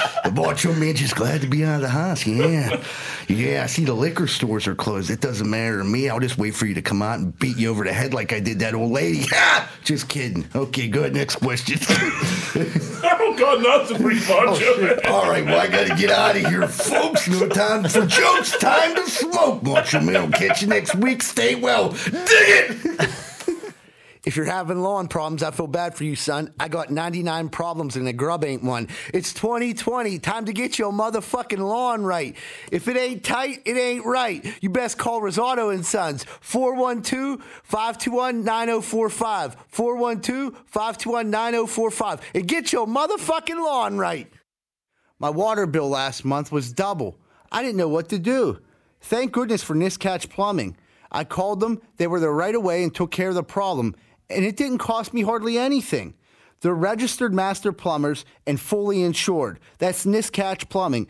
The Macho Man just glad to be out of the house. Yeah. Yeah, I see the liquor stores are closed. It doesn't matter to me. I'll just wait for you to come out and beat you over the head like I did that old lady. Just kidding. Okay, good. Next question. I don't got nothing for you, Macho. All right, well, I got to get out of here, folks. No time for jokes. Time to smoke. Macho Man will catch you next week. Stay well. Dig it. If you're having lawn problems, I feel bad for you, son. I got 99 problems and the grub ain't one. It's 2020. Time to get your motherfucking lawn right. If it ain't tight, it ain't right. You best call Rosato and Sons. 412-521-9045. 412-521-9045. And get your motherfucking lawn right. My water bill last month was double. I didn't know what to do. Thank goodness for Niscatch Plumbing. I called them, they were there right away and took care of the problem, and it didn't cost me hardly anything. They're registered master plumbers and fully insured. That's Niscatch Plumbing.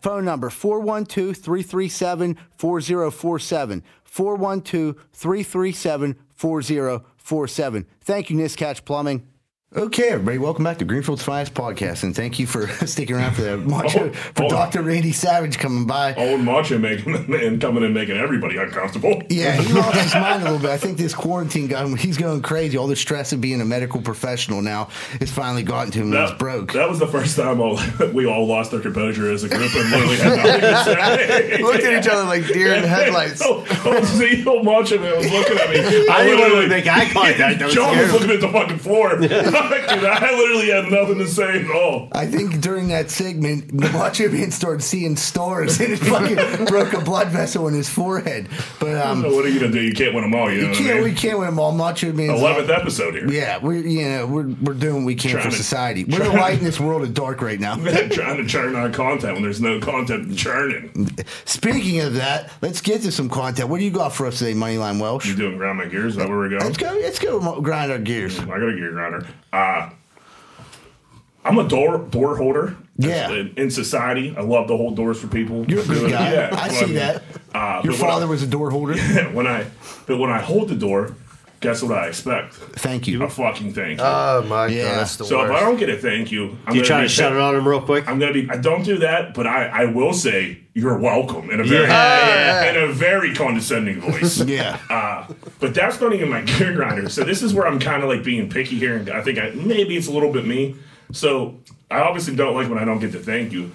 Phone number 412 337 4047. 412 337 4047. Thank you, Niscatch Plumbing. Okay, everybody, welcome back to Greenfield's Finest Podcast, and thank you for sticking around for that. Oh, Macho, Oh, for oh. Dr. Randy Savage coming by. Old Macho making and coming and making everybody uncomfortable. Yeah, he lost his mind a little bit. I think this quarantine got him. He's going crazy. All the stress of being a medical professional now has finally gotten to him. and he's broke. that was the first time all, we all lost our composure as a group and literally had nothing to say. Looked at each other like deer in the headlights. Oh, oh, see, old Macho Man was looking at me. I didn't want to literally- make eye contact. I was John was looking at the fucking floor. I literally had nothing to say at all. I think during that segment, the Macho Man started seeing stars and it fucking broke a blood vessel in his forehead. But um, So what are you gonna do? You can't win them all. You know you can't, I we mean? can't win them all. Macho Man's Eleventh episode here. Yeah, we're you know we're we're doing what we can Trying for to- society. We're the light in this world of dark right now. Trying to churn out content when there's no content churning. Speaking of that, let's get to some content. What do you got for us today, Moneyline Welsh? You doing grind my gears? Is that where we're going? Let's go. Let's go grind our gears. I got a gear grinder. Uh, I'm a door door holder. Yeah. In, in society, I love to hold doors for people. You're a good guy. Yeah, I see that. Uh, Your when I- father was a door holder. when I but when I hold the door, guess what I expect? Thank you. A fucking thank you. Oh my Yeah. god, that's the so if I don't get a thank you, I'm You gonna try to shut it on him real quick? I'm gonna be. I don't do that, but I, I will say you're welcome in a very Yeah. in a very condescending voice. Yeah. Uh, but that's not even my gear grinder. So this is where I'm kind of like being picky here, and I think I, maybe it's a little bit me. So I obviously don't like when I don't get to thank you,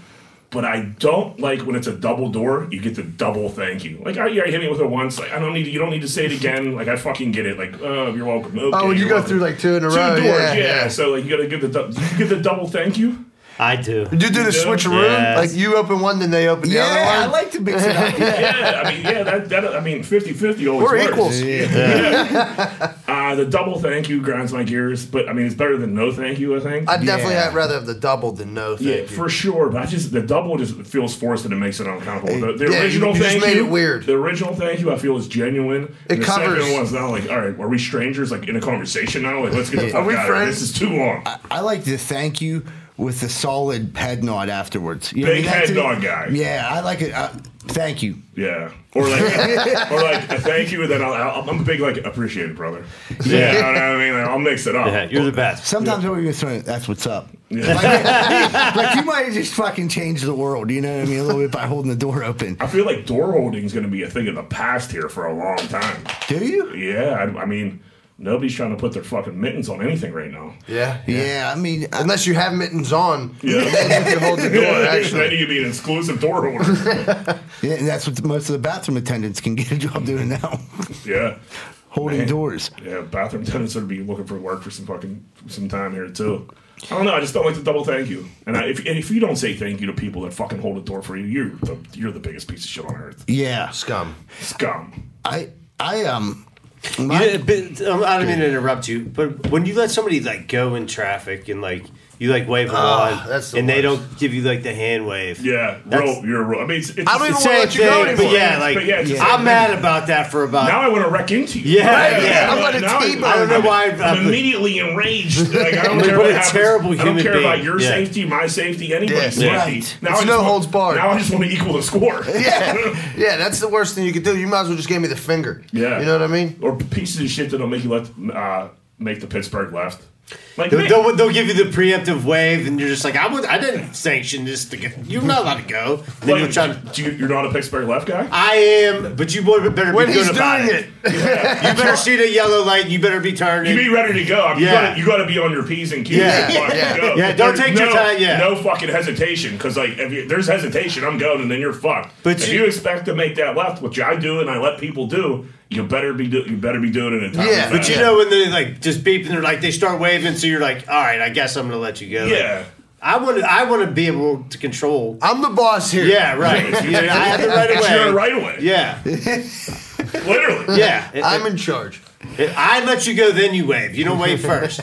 but I don't like when it's a double door. You get the double thank you. Like, oh, yeah, I hit me with it once. Like, I don't need. To, you don't need to say it again. Like, I fucking get it. Like, oh, you're welcome. Oh, okay, Oh, when you go welcome. through like two in a two row, doors. yeah, Yeah, yeah. So like, you gotta give the dou- you get the double thank you. I do. You do the You do? switcheroo, Yes. like you open one, then they open the Yeah, other one. Yeah, I like to mix it up. Yeah. Yeah, I mean, yeah, that, that I mean, 50-50 always We're works. equals. Uh, the double thank you grinds my gears, but I mean, it's better than no thank you. I think. I'd definitely Yeah. have rather have the double than no. Thank yeah, you. for sure. But I just the double just feels forced and it makes it uncomfortable. The, the Yeah, you- original you just thank made you, it weird. The original thank you, I feel is genuine. It And the covers- second one's now like, all right, are we strangers? Like in a conversation now? Like let's get the fuck we out of here. friends? This is too long. I like to thank you with a solid head nod afterwards. You Big That's head it. nod guy. Yeah, I like it. Uh, thank you. Yeah, or like, or like a thank you, and then I'll, I'll, I'm a big like appreciate it, brother. Yeah, you know what I mean. Like, I'll mix it up. Yeah, you're the best. Sometimes I'll even throw that's what's up. Yeah. Like, like you might just fucking change the world, you know what I mean? A little bit by holding the door open. I feel like door holding is going to be a thing of the past here for a long time. Do you? Yeah, I, I mean, nobody's trying to put their fucking mittens on anything right now. yeah, Yeah, I mean, Unless you have mittens on, Yeah. then you can hold the door. then Actually, you can be an exclusive door holder. yeah, and that's what most of the bathroom attendants can get a job doing now, yeah. holding Man. doors. Yeah, bathroom attendants would be looking for work for some fucking some time here too. I don't know. I just don't like to double thank you. And I, if and if you don't say thank you to people that fucking hold a door for you, you're the you're the biggest piece of shit on earth. Yeah, scum. Scum. I, I um, You my- did- but, um, I don't mean to interrupt you, but when you let somebody like go in traffic and like you like wave them Ah, on, that's the and they worst. don't give you like the hand wave. Yeah, That's- real, you're real. I mean, it's, it's I don't even it's- wanna Same let you go thing, but anymore. yeah, like But yeah, it's the I'm same mad about that for about. now I want to wreck into you. Yeah, Right? yeah. I'm gonna Now T-bone I don't know I'm- why. I'm I'm, immediately enraged. Like, I don't But care what what a happens. terrible I don't human care about being. your Yeah. safety, my safety, anybody's Yeah. safety. Right. Now It's I no want- holds barred. Now I just want to equal the score. Yeah, yeah, that's the worst thing you could do. You might as well just give me the finger. Yeah. you know what I mean. or pieces of shit that'll make you let uh, make the Pittsburgh left. Like They'll, they'll, they'll give you the preemptive wave, and you're just like, I would, I didn't sanction this. To go. You're not allowed to go. And then like, you're trying. do you, you're not a Pittsburgh left guy. I am, but you would better When be he's good about doing it. it, You better see the yellow light. You better be turning. You be ready to go. I mean, Yeah. You gotta, be on your p's and q's. Yeah. to fucking Yeah. go. Yeah, don't There's take your time, yeah. no fucking hesitation because like if you, there's hesitation, I'm going and then you're fucked. But if you- you, expect to make that left, which I do and I let people do, you better be do, you better be doing it in time. Yeah, But you know when they like just beep and they're like they start waving, so you're like, all right, I guess I'm gonna let you go. Yeah. I want to. I want to be able to control. I'm the boss here. Yeah, right. Yeah, I have the right it's your away. right away. Yeah, Literally. yeah. I'm in charge. I let you go, then you wave. You don't wave first.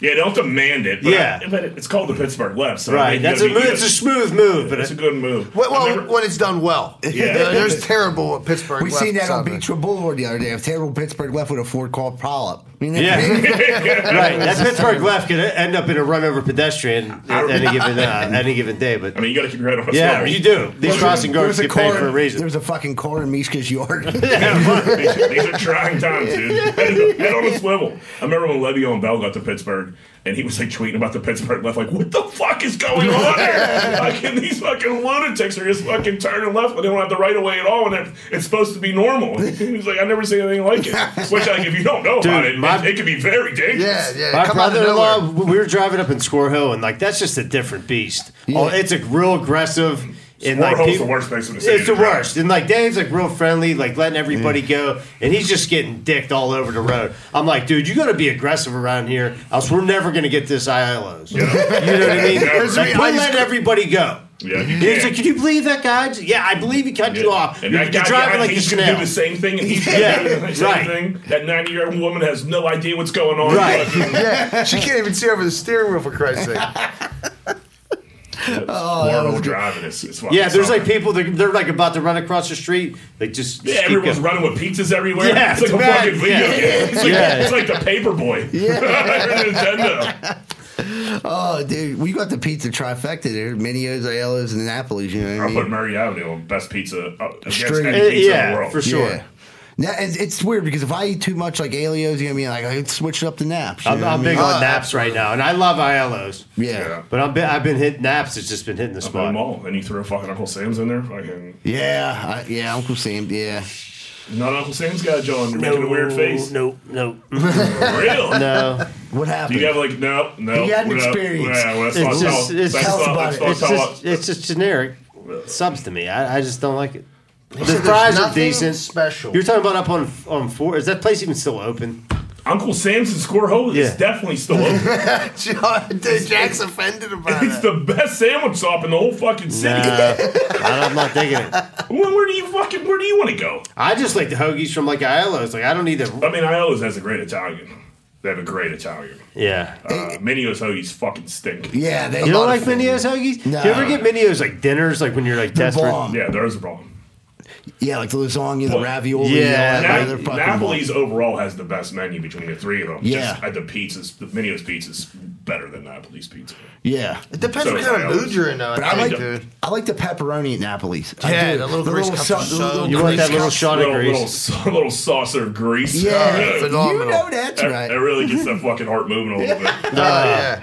Yeah, don't demand it. But Yeah. I- but it's called the Pittsburgh left. So right. That's a gotta be- it's a smooth move, but It's a good move. Well, well never- when it's done well. Yeah. There's terrible Pittsburgh. we left seen that on Southern. Beach Road Boulevard the other day. A terrible Pittsburgh left with a Ford called Polyp. You know? yeah. right. That Pittsburgh left could end up in a run over pedestrian at any given uh, any given day. But I mean, you got to keep your head on a yeah, swivel. you do. These crossing guards was a get paid for a There reason. was a fucking car in Mishka's yard. these, these are trying times, dude. Head, head on a swivel. I remember when Le'Veon Bell got to Pittsburgh, and he was like tweeting about the Pittsburgh left, like, "What the fuck is going on here? Like, and these fucking lunatics are just fucking turning left, but they don't have the right of way at all, and it's supposed to be normal." He's like, "I never seen anything like it." Which, like, if you don't know about it, my- it, it can be very dangerous. Yeah, yeah. My come out brother-in-law, we were driving up in Squirrel Hill, and like that's just a different beast. Oh, it's a real aggressive. And Warhol's people- the worst place in the city It's the drive. worst. And like Dave's like real friendly, like letting everybody go, and he's just getting dicked all over the road. I'm like, dude, you got to be aggressive around here, else we're never gonna get this ILOs. Yeah. You know what I mean? Yeah. like, we're just- letting everybody go. Yeah, he's can't. like, can you believe that guy? Yeah, I believe he cut you off. And You're, that you're guy driving behind like he's gonna do the same thing, and he's Yeah, do the same right. thing. That ninety-year-old woman has no idea what's going on. Right. Yeah, she can't even see over the steering wheel for Christ's sake. Warhol driving is, is Yeah, there's like people they're, they're like about to run across the street. They just Yeah, everyone's going. running with pizzas everywhere. Yeah, it's like it's a fucking video Yeah. game. It's like, Yeah. it's like the Paperboy. Yeah. Nintendo. Oh, dude, we got the pizza trifecta there: Mineo's, Aiello's, and Napoli's. You know what I I'll mean? put Murray Avenue on best pizza uh, against any pizza in the yeah, world. for sure. Yeah. Now, it's, it's weird because if I eat too much like Aiello's, you know what I mean? Like I could switch it up to naps. you I'm, know what I'm I big on Oh, naps right now, and I love Aiello's. Yeah. Yeah. But I'm, I've been hitting naps. It's just been hitting the Put spot. them all, and you throw fucking Uncle Sam's in there. Fucking Yeah, I, yeah, Uncle Sam. Yeah, not Uncle Sam's guy, John. You're making a weird face. No, no, Real. no. what Do happened? you have like no, no? He had an no, experience. Yeah, well, let's It's not just- tell. it's let's just- not- Tell let's not It's tell just, it's just generic subs to me. I, I just don't like it. The There's fries are nothing decent. Special. You're talking about up on on four. Is that place even still open? Uncle Sam's in Squirrel Hill Yeah. is definitely still open. Jack's offended about it. it's it. the best sandwich shop in the whole fucking city. Nah, I'm not digging it. Well, where do you fucking where do you want to go? I just like the hoagies from like Aiello's. Like I don't need the. I mean, I always has a great Italian. They have a great Italian. Yeah. Uh, Mineo's hoagies fucking stink. yeah, they You don't like of. Mineo's hoagies? No. Do you ever get Mineo's like dinners, like when you're like They're desperate? bomb. Yeah, there is a problem. Yeah, like the lasagna, the Well, ravioli. yeah, all that, Na- they're fucking Napoli's overall has the best menu between the three of them. Yeah. Just, uh, the pizzas, the Mineo's pizza's better than Napoli's pizza. Yeah, It depends So what kind of Aiello's. mood you're in, though. but I I like think, dude. I like the pepperoni at Napoli's. I Yeah, do. the little grease cups sau- are the so little You want that little cups. shot of little, grease? sa- little saucer of grease. Yeah, you phenomenal. know that's That, right. that really gets that fucking heart moving a little bit. Oh, yeah.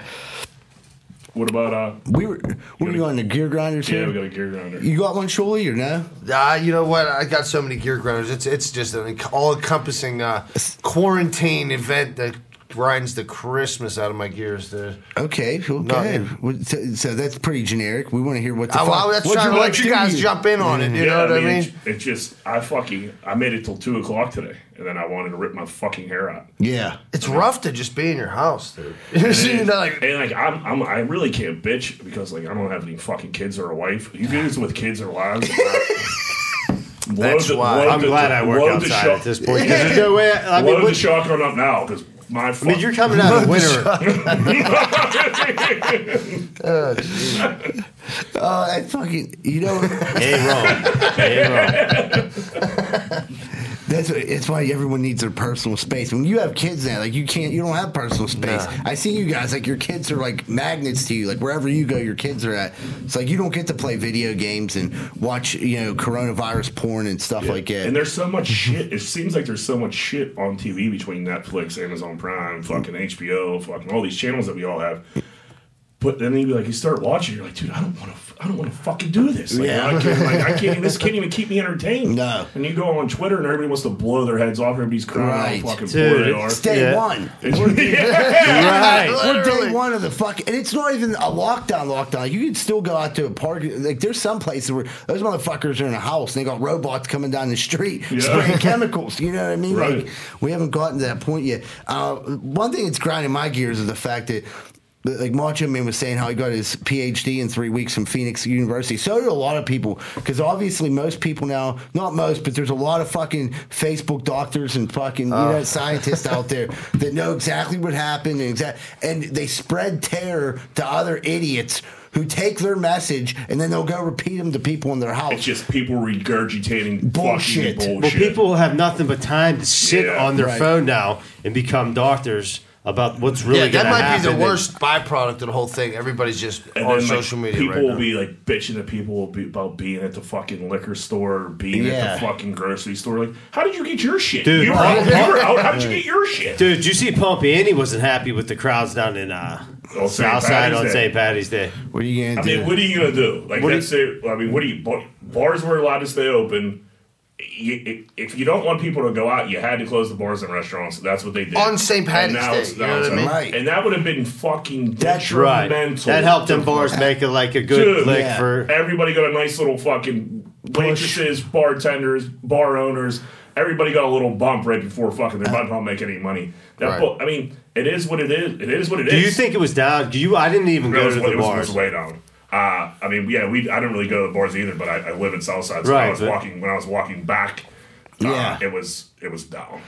What about uh? we were we were going to gear grinders Yeah, here. we got a gear grinder. You got one, Shuley, or no? Uh, you know what? I got so many gear grinders. It's it's just an all encompassing uh, quarantine event that grinds the Christmas out of my gears, dude. Okay, okay. Nothing. Well, So, so that's pretty generic. We want to hear what the I, fuck. I, that's what'd trying to let you guys to jump in on it. You know what I mean? It, it just I fucking I made it till two o'clock today, and then I wanted to rip my fucking hair out. Yeah. It's rough to just be in your house, dude. you know, like, And like I'm, I'm, I really can't bitch because like I don't have any fucking kids or a wife. You dudes with kids or wives. Uh, that's why. I'm glad I work outside shot- at this point. there's no way. I mean, load the what, shotgun up now because my. I mean, you're coming out of winter. Oh, that uh, fucking. You know, Ain't wrong. Ain't wrong. that's it's why everyone needs their personal space. When you have kids now, like you can't, you don't have personal space. No. I see you guys like your kids are like magnets to you. Like wherever you go, your kids are at. It's like you don't get to play video games and watch, you know, coronavirus porn and stuff like that. And there's so much shit. It seems like there's so much shit on TV between Netflix, Amazon Prime, fucking mm. HBO, fucking all these channels that we all have. But then you be like you start watching, you're like, dude, I don't want to, I don't want to fucking do this. Like, Yeah. I can't, like, I can't. This can't even keep me entertained. No. And you go on Twitter and everybody wants to blow their heads off. Everybody's crying Right. how fucking Dude, poor they are. it's day Yeah. one. Right. We're day one of the fuck, and it's not even a lockdown. Lockdown. Like, you can still go out to a park. Like there's some places where those motherfuckers are in a house and they got robots coming down the street Yeah. spraying chemicals. You know what I mean? Right. Like we haven't gotten to that point yet. Uh, one thing that's grinding my gears is the fact that. Like Macho Man was saying, how he got his PhD in three weeks from Phoenix University. So did a lot of people, because obviously most people now, not most, but there's a lot of fucking Facebook doctors and fucking you know oh. scientists out there that know exactly what happened and exact, and they spread terror to other idiots who take their message and then they'll go repeat them to people in their house. It's just people regurgitating Bullshit. fucking Well, bullshit. people have nothing but time to sit Yeah. on their Right. phone now and become doctors about what's really yeah, going that might happen. be the and- worst byproduct of the whole thing. Everybody's just And on then, like, social media people right will now. be like bitching at people will be about being at the fucking liquor store or being Yeah. at the fucking grocery store. Like, how did you get your shit? Dude, you, were out, you were out. How did you get your shit? Dude, did you see Pompey? And he wasn't happy with the crowds down in uh, On St. Southside Patty's on Day. St. Patty's Day. What are you I gonna do? mean, what are you gonna do? Like, What do let's say, I mean, what do you? bar- Bars were allowed to stay open. You, if you don't want people to go out, you had to close the bars and restaurants. That's what they did On St. Patrick's Day, it's- you know what I mean? Right. And that would have been fucking That's Right. detrimental. That helped them bars make it like a good Dude, lick yeah. for. Everybody got a nice little fucking waitresses, bartenders, bar owners. Everybody got a little bump right before fucking they're about to not make any money. That Right. bu- I mean, it is what it is. It is what it is. Do you think it was down? Do you? I didn't even it go was, to it the was, it bars. was way down? Uh, I mean, yeah, we. I didn't really go to the bars either, but I, I live in Southside, so Right, I was but- walking when I was walking back. Uh, Yeah. it was it was down.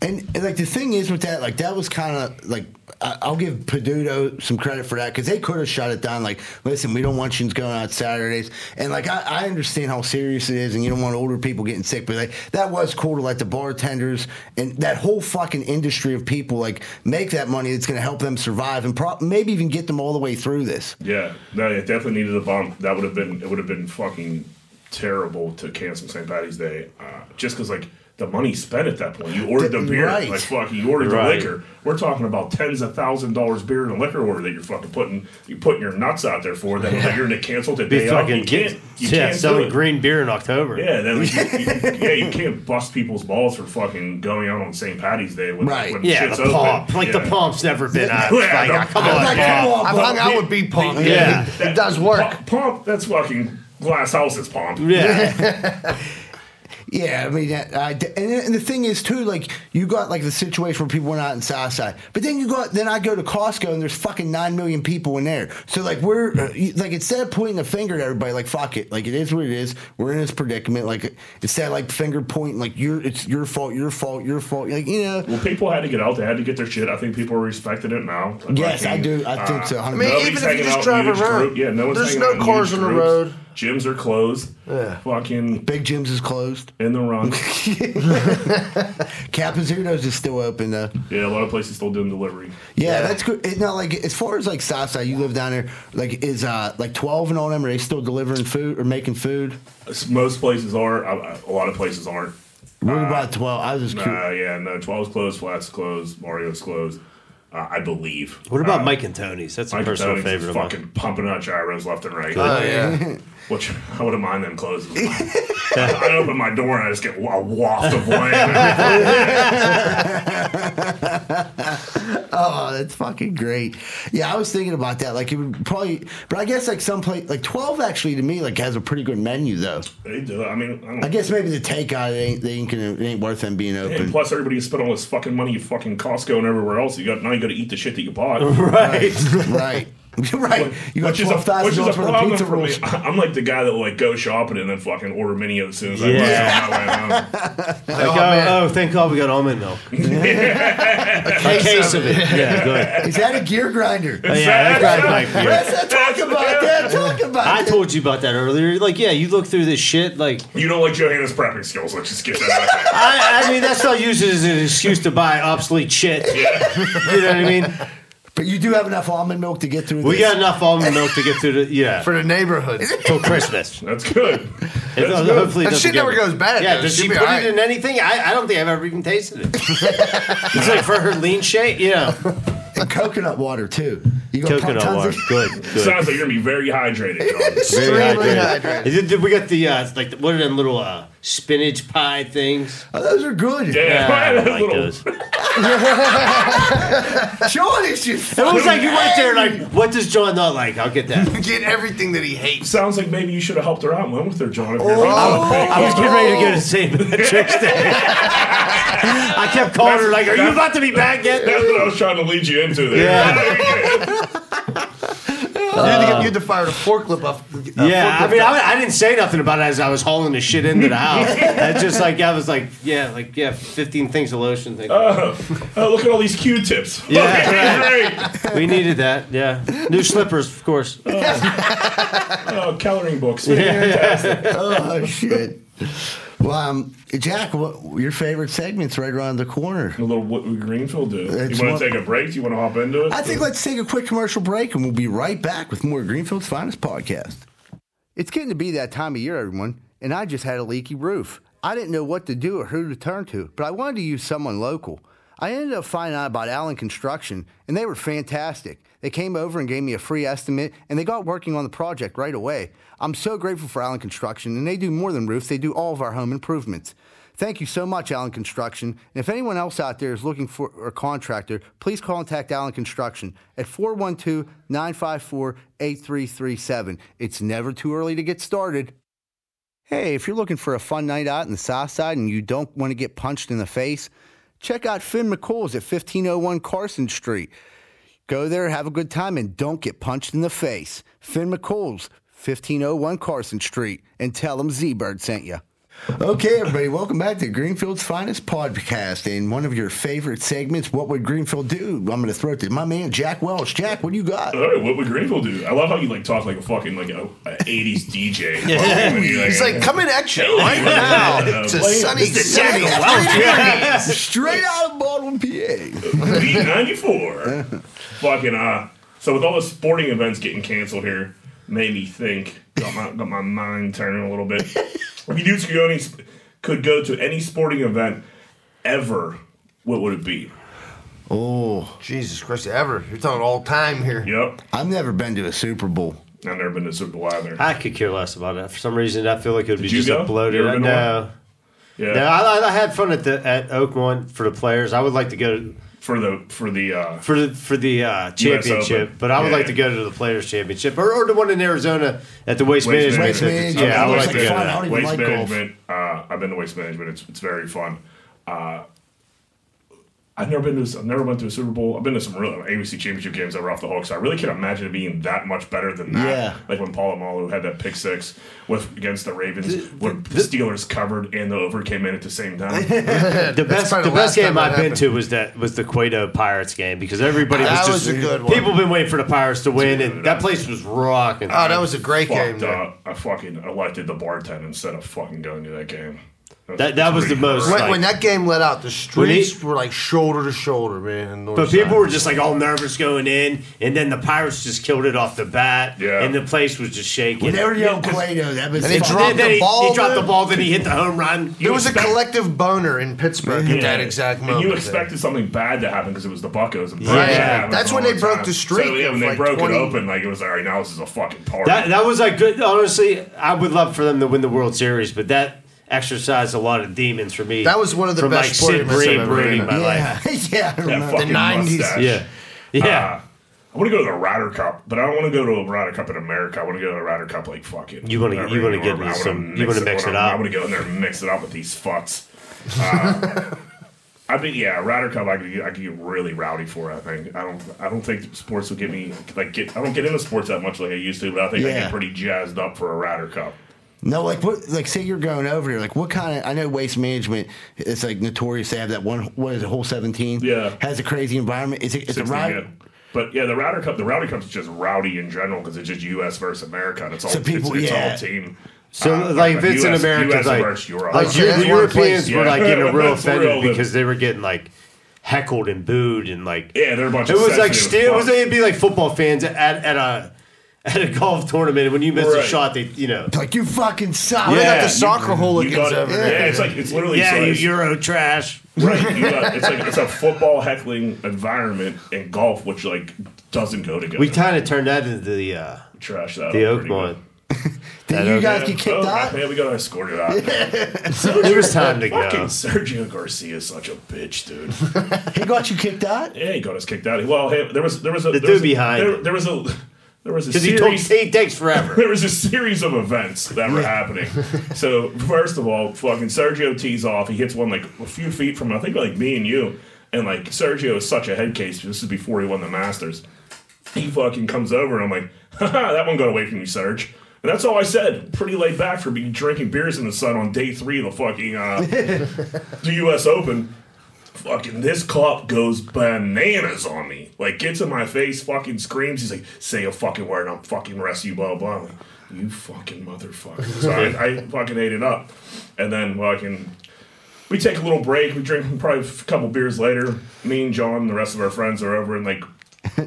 And, and, like the thing is with that, like that was kind of like I'll give Peduto some credit for that because they could have shut it down. Like, listen, we don't want you going out Saturdays, and like I, I understand how serious it is, and you don't want older people getting sick, but like that was cool to let the bartenders and that whole fucking industry of people like make that money that's going to help them survive and pro- maybe even get them all the way through this. Yeah, no, it definitely needed a bump. That would have been it would have been fucking terrible to cancel St. Patty's Day, uh, just because like the money spent at that point. You ordered the beer, right. like fuck, you ordered the liquor. We're talking about tens of thousand dollars beer and liquor order that you're fucking putting you putting your nuts out there for. That that you're going to cancel the Be fucking You can't, you yeah, can't selling green beer in October. Yeah, then like, you, you, yeah, you can't bust people's balls for fucking going out on St. Patty's Day when, Right. when Yeah, shit's the open. Like Yeah. the pump's never been out. Yeah, Like, the- come I'm on, like, come on, I've But hung out with Beat Pump. the- Yeah. it does work. Pump, pump, that's fucking glass houses pump. Yeah. Yeah, I mean, I, and, and the thing is too, like you got like the situation where people went out in Southside, but then you got then I go to Costco and there's fucking nine million people in there. So like we're uh, like instead of pointing the finger at everybody, like fuck it, like it is what it is. We're in this predicament. Like instead of like finger pointing, like you're it's your fault, your fault, your fault. Like you know, Well, people had to get out. They had to get their shit. I think people are respecting it now. Like, yes, I fucking, do. I think so. uh, 100%. I mean, Nobody's even if you just drive around, group- yeah, no one's there's hanging no out in cars on the road. Gyms are closed. Yeah. Fucking Big Jim's is closed. in the run. Capizzuto's is still open though. yeah, a lot of places still doing delivery. Yeah, that's good. It's not like as far as like Southside, you live down there. Like is uh like twelve and all them? Are they still delivering food or making food? Most places are. uh, A lot of places aren't. What about twelve? I was just curious. Nah, yeah, no. 12's closed. Flats closed. Mario's closed. Uh, I believe. What about Uh, Mike and Tony's? That's a Mike personal Tony's is favorite of mine. fucking pumping out gyros left and right. Oh yeah. Which I wouldn't mind them closing. I open my door and I just get a waft of wine. Oh, that's fucking great. Yeah, I was thinking about that. Like it would probably, but I guess like some place like twelve actually to me like has a pretty good menu though. they do. I mean, I don't I guess maybe the takeout it ain't they ain't gonna it ain't worth them being And open. plus, everybody spent all this fucking money at fucking Costco and everywhere else. You got now you got to eat the shit that you bought. Right. right, right. You got which is a, which is a dollars for the problem pizza for me. I'm like the guy that will like go shopping and then fucking order mini as soon as I Yeah. buy it on my way home. Like, oh, man. oh, thank God we got almond milk. a case of it. Yeah, good. Is that a gear grinder? Oh, yeah, that grind Mike beer. Let's talk about that. Talk about I that. told you about that earlier. Like, yeah, you look through this shit. Like, You don't like Johanna's prepping skills. Let's just get that out. I, I mean, that's not used as an excuse to buy obsolete shit. Yeah. You know what I mean? But you do have enough almond milk to get through We this. got enough almond milk to get through the yeah For the neighborhood. till Christmas. That's good. If- That's good. hopefully, it That shit get- never goes bad, Yeah, though. does She'll she be put alright. it in anything? I, I don't think I've ever even tasted it. it's like for her lean shake. Yeah, and coconut water too. You got coconut water. Of, Good, good. Sounds like you're gonna be very hydrated, John. Very Extremely hydrated. hydrated. Did- did we got the uh, like the, what are them little uh, spinach pie things? oh, those are good. Yeah, Yeah, I don't like little- those. Sean is just. It was like you went there like, what does John not like? I'll get that. Get everything that he hates. Sounds like maybe you should have helped her out and went with her, John. If you're oh. I was getting ready to go to St. Patrick's Day. I kept calling her like, "Are you about to be back yet?" That's what I was trying to lead you into there. Yeah. you, had to get, you had to fire the forklift off. Uh, Yeah, I forklift mean, up. I, I didn't say nothing about it as I was hauling the shit into the house. I just like I was like, yeah, like yeah, fifteen things of lotion. Thing. oh, look at all these Q-tips. Yeah. Okay, great. we needed that. Yeah, new slippers, of course. Oh, coloring books. Fantastic. Oh shit. Well, um, Jack, what, your favorite segment's right around the corner. A little what would Greenfield do? It's you want to take a break? Do you want to hop into it? I think let's take a quick commercial break and we'll be right back with more Greenfield's Finest podcast. It's getting to be that time of year, everyone, and I just had a leaky roof. I didn't know what to do or who to turn to, but I wanted to use someone local. I ended up finding out about Allen Construction, and they were fantastic. They came over and gave me a free estimate, and they got working on the project right away. I'm so grateful for Allen Construction, and they do more than roofs, they do all of our home improvements. Thank you so much, Allen Construction. And if anyone else out there is looking for a contractor, please contact Allen Construction at 412 954 8337. It's never too early to get started. Hey, if you're looking for a fun night out in the South Side and you don't want to get punched in the face, check out Finn McCool's at 1501 Carson Street. Go there, have a good time, and don't get punched in the face. Finn McCool's, 1501 Carson Street, and tell them Z-Bird sent you. Okay, everybody, welcome back to Greenfield's Finest Podcast. And one of your favorite segments, What Would Greenfield Do? I'm going to throw it to my man, Jack Welch. Jack, what do you got? All right, what would Greenfield do? I love how you like talk like a fucking like a, a 80s DJ. He's like coming at you right now. It's a sunny, sunny Straight out of Baldwin, PA. B94. fucking uh so with all the sporting events getting canceled here, made me think. Got my got my mind turning a little bit. if you dudes could go any could go to any sporting event ever, what would it be? Oh, Jesus Christ, ever. You're talking all time here. Yep. I've never been to a Super Bowl. I've never been to a Super Bowl either. I could care less about it. For some reason, I feel like it would be you just go? a bloated. You ever been to no, Yeah. no, I, I had fun at the at Oakmont for the players. I would like to go For the for the uh for the for the uh, championship, but I would Yeah. like to go to the players championship or, or the one in Arizona at the waste, Waste management. Waste management. Yeah, I would like to go to that. waste like management. Uh, I've been to waste management. It's it's very fun. I've never been to. I've never went to a Super Bowl. I've been to some real AFC championship games that were off the hook. So I really can't imagine it being that much better than that. Yeah. Like when Polamalu had that pick six with against the Ravens, where the Steelers covered and the over came in at the same time. The best, the the best game I've been to was that was the Cueto Pirates game because everybody was That just was a good one. people been waiting for the Pirates to win, good. and that place was rocking. Oh, that was a great game. Up. I fucking elected the bartender instead of fucking going to that game. That- that was the most, gross. When, when that game let out, the When he- streets were like shoulder to shoulder, man. in North But Side. people were just like all nervous going in, and then the Pirates just killed it off the bat, Yeah. and the place was just shaking. When they were young Yeah, 'cause- Cueto, that was And he dropped then, then the ball, he dropped the ball, then he hit the home run. There was a collective boner in Pittsburgh at that exact And moment. you expected something bad to happen because it was the Buccos. And Yeah. bad shit That's when they broke time. the streak So, yeah, when they like, broke 20 it open, like it was all right. Now this is a fucking party. That that was like good. Honestly, I would love for them to win the World Series, but that exercised a lot of demons for me. That was one of the from best like sporting Sid events I've Bream ever been ruining in. my life. Yeah, yeah, I that remember. 90s. Yeah, yeah. Uh, I want to go to the Ryder Cup, but I don't want to go to a Ryder Cup in America. I want to go to a Ryder Cup like fucking. You wanna- you wanna get me some- you wanna mix I it up. I want to go in there and mix it up with these fucks. Uh, I mean, yeah, Ryder Cup. I could get, I could get really rowdy for. it, I think I don't. I don't think sports will get me like get. I don't get into sports that much like I used to, but I think I get pretty jazzed up for a Ryder Cup. No, like what? Like, say you're going over there. Like, what kind of? I know waste management. It's like notorious to have that one. What is it? Hole seventeen. Yeah. Has a crazy environment. Is it? It's a 16, ride. yeah. But yeah, the Ryder Cup, the Rowdy Cup's just rowdy in general because it's just U.S. versus America. And it's all So people- it's, it's yeah. all team. So, Uh, like, if it's in US America, US like- versus Europe. Like Okay, you, that's the Europeans place. were Yeah. like getting real That's offended real. because they were getting like heckled and booed and like yeah, they're a bunch it of was like sensitive still it was fucks. it'd be like football fans at, at a at a golf tournament when you miss a shot they you know Like you fucking suck. We Yeah. got the soccer You hooligans got it. over Yeah, there. it's like it's literally yeah so you it's- Euro trash right. You got, it's like it's a football heckling environment in golf, which like doesn't go together. we kind of turned that into the uh, trash that. the up pretty Oakmont Did you guys get kicked oh, out? Yeah, we got escorted out. it was time to Fucking go Sergio Garcia is such a bitch, dude. He got you kicked out. Yeah, he got us kicked out. Well, hey, there was there was a The there was dude a- behind there, there was a there was a because he took series he takes forever there was a series of events that were happening. So first of all, fucking Sergio tees off. He hits one like a few feet from I think like me and you, and like Sergio is such a head case. This is before he won the Masters. He fucking comes over and I'm like, Haha, that one got away from you, Serge. And that's all I said. Pretty laid back for being drinking beers in the sun on day three of the fucking uh, the U.S. Open. Fucking this cop goes bananas on me. Like gets in my face, fucking screams. He's like, "Say a fucking word, and I'll fucking arrest you." Blah blah. I'm like, you fucking motherfucker. So I, I fucking ate it up, and then fucking. We take a little break. We drink probably a couple beers later. Me and John and the rest of our friends are over and like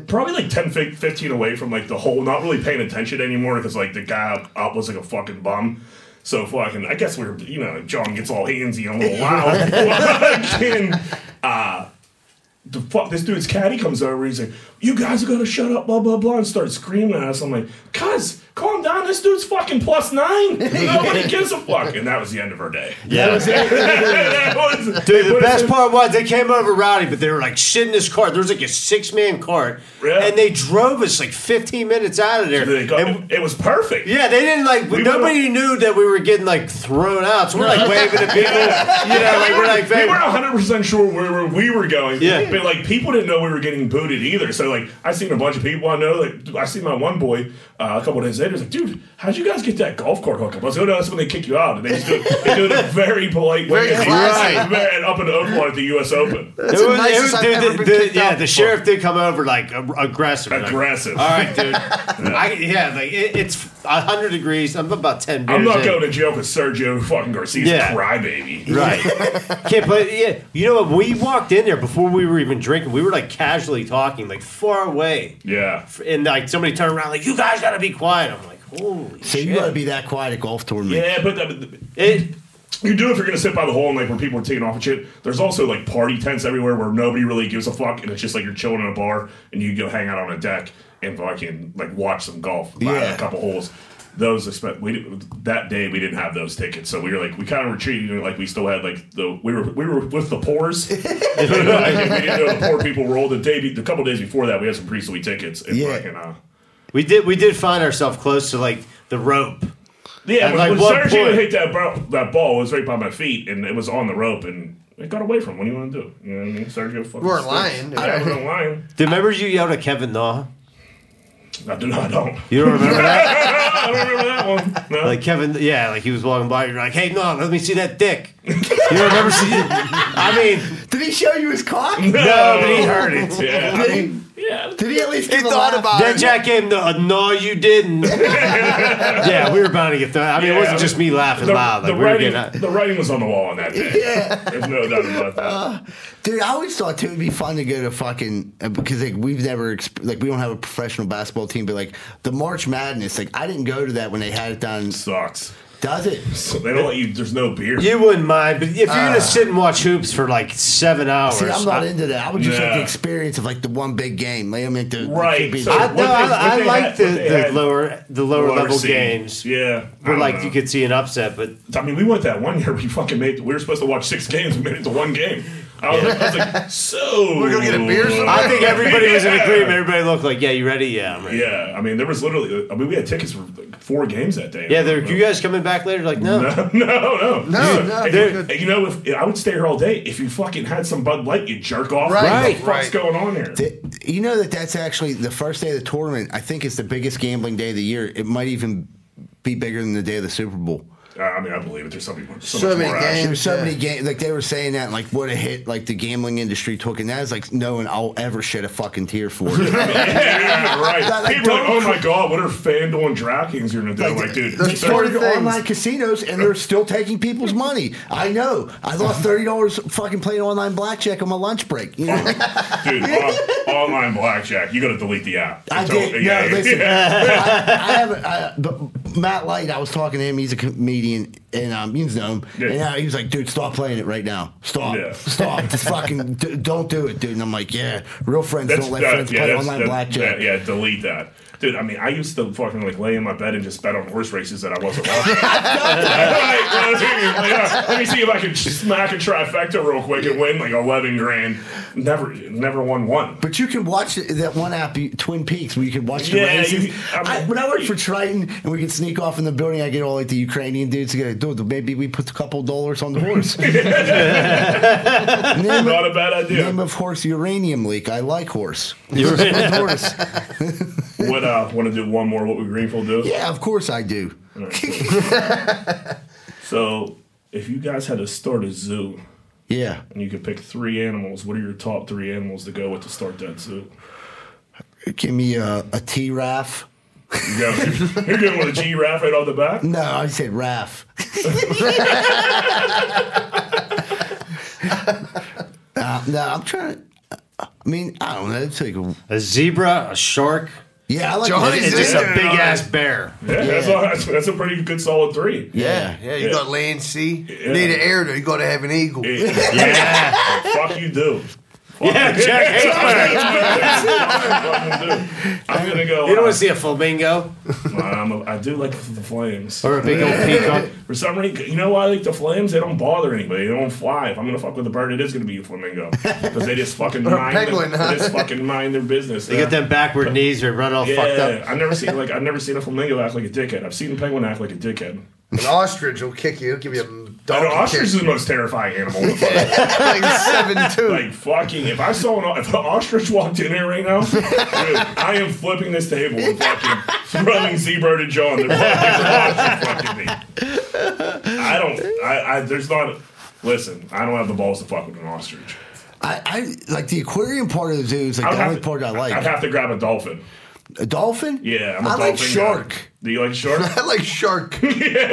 probably like 10, fif- 15 away from like the whole, not really paying attention anymore because like the guy up, up was like a fucking bum. So fucking, I guess we're, you know, John gets all handsy and a little loud. fucking, uh, the fuck, this dude's caddy comes over. And he's like, "You guys are gonna shut up, blah blah blah," and start screaming at us. I'm like, "Cuz, calm down. This dude's fucking plus nine. Nobody gives a fuck." And that was the end of our day. Yeah. That was- Dude, they the put us best in- part was they came over rowdy, but they were like shit in this cart. There was like a six man cart, Yeah. and they drove us like 15 minutes out of there. They got- And- it was perfect. yeah, they didn't like. We nobody knew that we were getting like thrown out. So we're like waving at people. You know, like we're like, we hey, were 100% sure where, where we were going. Yeah. But, like, people didn't know we were getting booted either. So, like, I seen a bunch of people I know. Like, I see my one boy uh, a couple days later. He's like, dude, how'd you guys get that golf cart hookup? I was like, oh, no, that's when they kick you out. And they just do it, they do it in a very polite way. Very classy. Right. And up in Oakmont at the U.S. Open. That's the nicest I've dude, ever the- been the- yeah, the sheriff did come over like ag- aggressive. Like, Aggressive. All right, dude. I, yeah, like it, it's hundred degrees. I'm about ten. Beers I'm not in. going to jail because Sergio fucking Garcia's Yeah. a crybaby. Right. Can't play. Yeah. You know what? We walked in there before we were even drinking. We were like casually talking, like far away, Yeah. and like somebody turned around, like, "You guys gotta be quiet." I'm like, "Holy So shit!" you gotta be that quiet at golf tournament. Yeah, but the, It, You do if you're gonna sit by the hole and like where people are taking off and shit. There's also like party tents everywhere where nobody really gives a fuck, and it's just like you're chilling in a bar and you go hang out on a deck and fucking like watch some golf, Yeah. a couple holes. Those expect we that day we didn't have those tickets, so we were like we kind of retreated. treating like we still had like the we were we were with the poors. we didn't know the poor people rolled the day the couple days before that we had some pretty sweet tickets and Yeah. fucking uh, we did. We did find ourselves close to like the rope. Yeah, At, when, like, when Sergio point? hit that ball, that ball, it was right by my feet, and it was on the rope, and it got away from him. What do you want to do? You know what I mean? Sergio fucking We weren't stinks. lying. Yeah, I wasn't lying. Do you remember you yelled at Kevin Na? I do not. I don't. You don't remember that? I don't remember that one. No. Like Kevin, yeah, like he was walking by. You're like, "Hey, no, let me see that dick." You remember seeing? I mean, Did he show you his cock? no, but he heard it. yeah, Did he, yeah. did he at least He give a thought laugh? about Then it. Jack gave him the uh, no, you didn't. yeah, we were bound to get thrown. I mean, it wasn't just me laughing The, loud. Like the we were writing, getting. the writing was on the wall on that day. Yeah. There's no doubt about that. Dude, I always thought too it'd be fun to go to fucking uh, because like we've never exp- like we don't have a professional basketball team, but like the March Madness, like I didn't go to that when they had it done. Sucks. Does it? So they don't let you. There's no beer. You wouldn't mind, but if you're gonna ah. sit and watch hoops for like seven hours, See, I'm not I- into that. I would just like the Yeah. experience of like the one big game. Like I mean, the, Right, it so- I, What no, they- I, what I they like had- the, what they the had- lower the lower Lower level seed. games Yeah. I where don't like know. you could see an upset, but I mean, we went that one year. We fucking made. We were supposed to watch six games. We made it to one game. I was, like, I was like, so. We're gonna get a beer somewhere? I think everybody was in agreement. Everybody looked like, "Yeah, you ready? Yeah, I'm ready." Yeah, I mean, there was literally. I mean, we had tickets for like four games that day. Yeah, they're, you guys coming back later? Like, no. No, no, no, No, no, And you, and you know, if I would stay here all day, if you fucking had some Bud Light, you jerk off. Right, What the right, fuck's right. going on here? Th- You know that that's actually the first day of the tournament. I think it's the biggest gambling day of the year. It might even be bigger than the day of the Super Bowl. I mean, I believe it. There's so many, so, So much many more action. games. There's so Yeah. many games, like they were saying that, like what a hit, like the gambling industry took, and that is like no one I'll ever shed a fucking tear for. Yeah, right. That, like, People are like, oh my god, what are FanDuel and DraftKings you're gonna do? I'm like, dude, they started four things. online casinos and they're still taking people's money. I know. I lost thirty dollars fucking playing online blackjack on my lunch break. You know? dude, on, online blackjack, you got to delete the app. I I'm did. yeah, no, listen. yeah. I, I haven't. I, but Matt Light, I was talking to him. He's a comedian, and um, you know him. Yeah. And uh, he was like, "Dude, stop playing it right now. Stop. Yeah. Stop. Just fucking d- don't do it, dude." And I'm like, "Yeah, real friends That's, don't let that- friends yeah, play online blackjack." Yeah, yeah, delete that. Dude, I mean, I used to fucking like lay in my bed and just bet on horse races that I wasn't watching. Like, yeah, uh, let me see if I can smack a trifecta real quick and win like eleven grand. Never, never won one. But you can watch that one app, TwinSpires, where you can watch the Yeah, races. you- I mean- I, when I worked for Triton and we could sneak off in the building, I get all like the Ukrainian dudes to go, dude, maybe we put a couple dollars on the horse. name, Not of, a bad idea. name of horse uranium leak. I like horse. You're- horse. What uh, want to do one more? What would Greenfield do? Yeah, of course I do. So, if you guys had to start a zoo Yeah. and you could pick three animals, what are your top three animals to go with to start that zoo? Give me a, a T Raff. You go, you're going with a giraffe right off the bat. No, I said Raff. uh, no, I'm trying to. I mean, I don't know. It's like, a- a zebra, a shark, yeah, I like Johnny and that. just Yeah. a big ass bear. Yeah, That's, all, that's, that's a pretty good solid three. Yeah. Yeah, you Yeah. got land, sea. Yeah. Need an air, though. You got to have an eagle. Yeah. Fuck you do. Yeah, Jack hates birds. I'm gonna go. You don't uh, want to see a flamingo I'm a, I do like the flames. or a big old peacock. For some reason, you know why I like the flames? They don't bother anybody. They don't fly. If I'm gonna fuck with a bird, it is gonna be a flamingo because they just fucking Or a mind. penguin, their, huh? They just fucking mind their business. They get them backward knees or run all fucked Yeah, up. I've never seen like I've never seen a flamingo act like a dickhead. I've seen a penguin act like a dickhead. An ostrich will kick you. He'll give you a An donkey ostrich is the most terrifying animal. in the fucking- like seven two. like fucking, if I saw an if an ostrich walked in here right now, dude, I am flipping this table and fucking throwing zebra to and John. They're fucking, fucking me. I don't. I, I there's not. Listen, I don't have the balls to fuck with an ostrich. I, I like the aquarium part of the zoo is like the only to- part I like. I'd have to grab a dolphin. A dolphin? Yeah, I'm a I dolphin like shark. Guy. Do you like shark? I like shark. yeah,